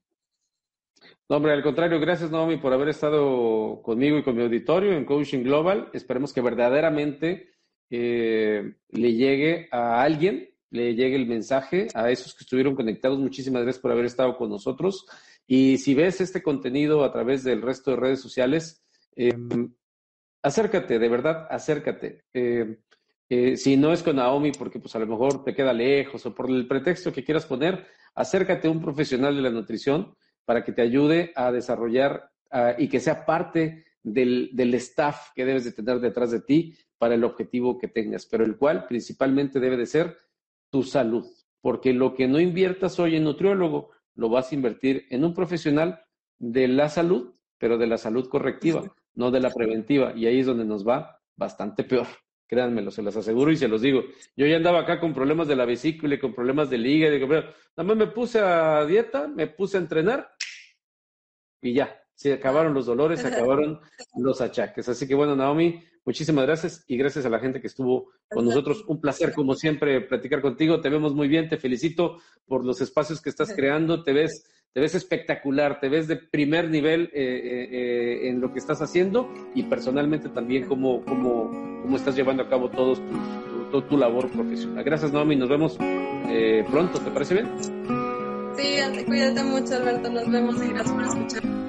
No, hombre, al contrario, gracias Naomi por haber estado conmigo y con mi auditorio en Coaching Global. Esperemos que verdaderamente eh, le llegue a alguien, le llegue el mensaje a esos que estuvieron conectados. Muchísimas gracias por haber estado con nosotros. Y si ves este contenido a través del resto de redes sociales, em, acércate, de verdad, acércate. Em, eh, si no es con Naomi, porque pues a lo mejor te queda lejos o por el pretexto que quieras poner, acércate a un profesional de la nutrición para que te ayude a desarrollar y que sea parte del, del, staff que debes de tener detrás de ti para el objetivo que tengas, pero el cual principalmente debe de ser tu salud, porque lo que no inviertas hoy en nutriólogo, lo vas a invertir en un profesional de la salud, pero de la salud correctiva, no de la preventiva. Y ahí es donde nos va bastante peor. Créanmelo, se los aseguro y se los digo. Yo ya andaba acá con problemas de la vesícula y con problemas de liga. Y nada más me puse a dieta, me puse a entrenar y ya. Se acabaron los dolores, se acabaron los achaques. Así que bueno, Naomi, muchísimas gracias y gracias a la gente que estuvo con nosotros. Un placer, como siempre, platicar contigo. Te vemos muy bien, te felicito por los espacios que estás creando. Te ves te ves espectacular, te ves de primer nivel eh, eh, eh, en lo que estás haciendo y personalmente también cómo, cómo, cómo estás llevando a cabo todo tu, tu, labor profesional. Gracias, Naomi, nos vemos pronto, ¿te parece bien? Sí, cuídate mucho, Alberto, nos vemos y gracias por escuchar.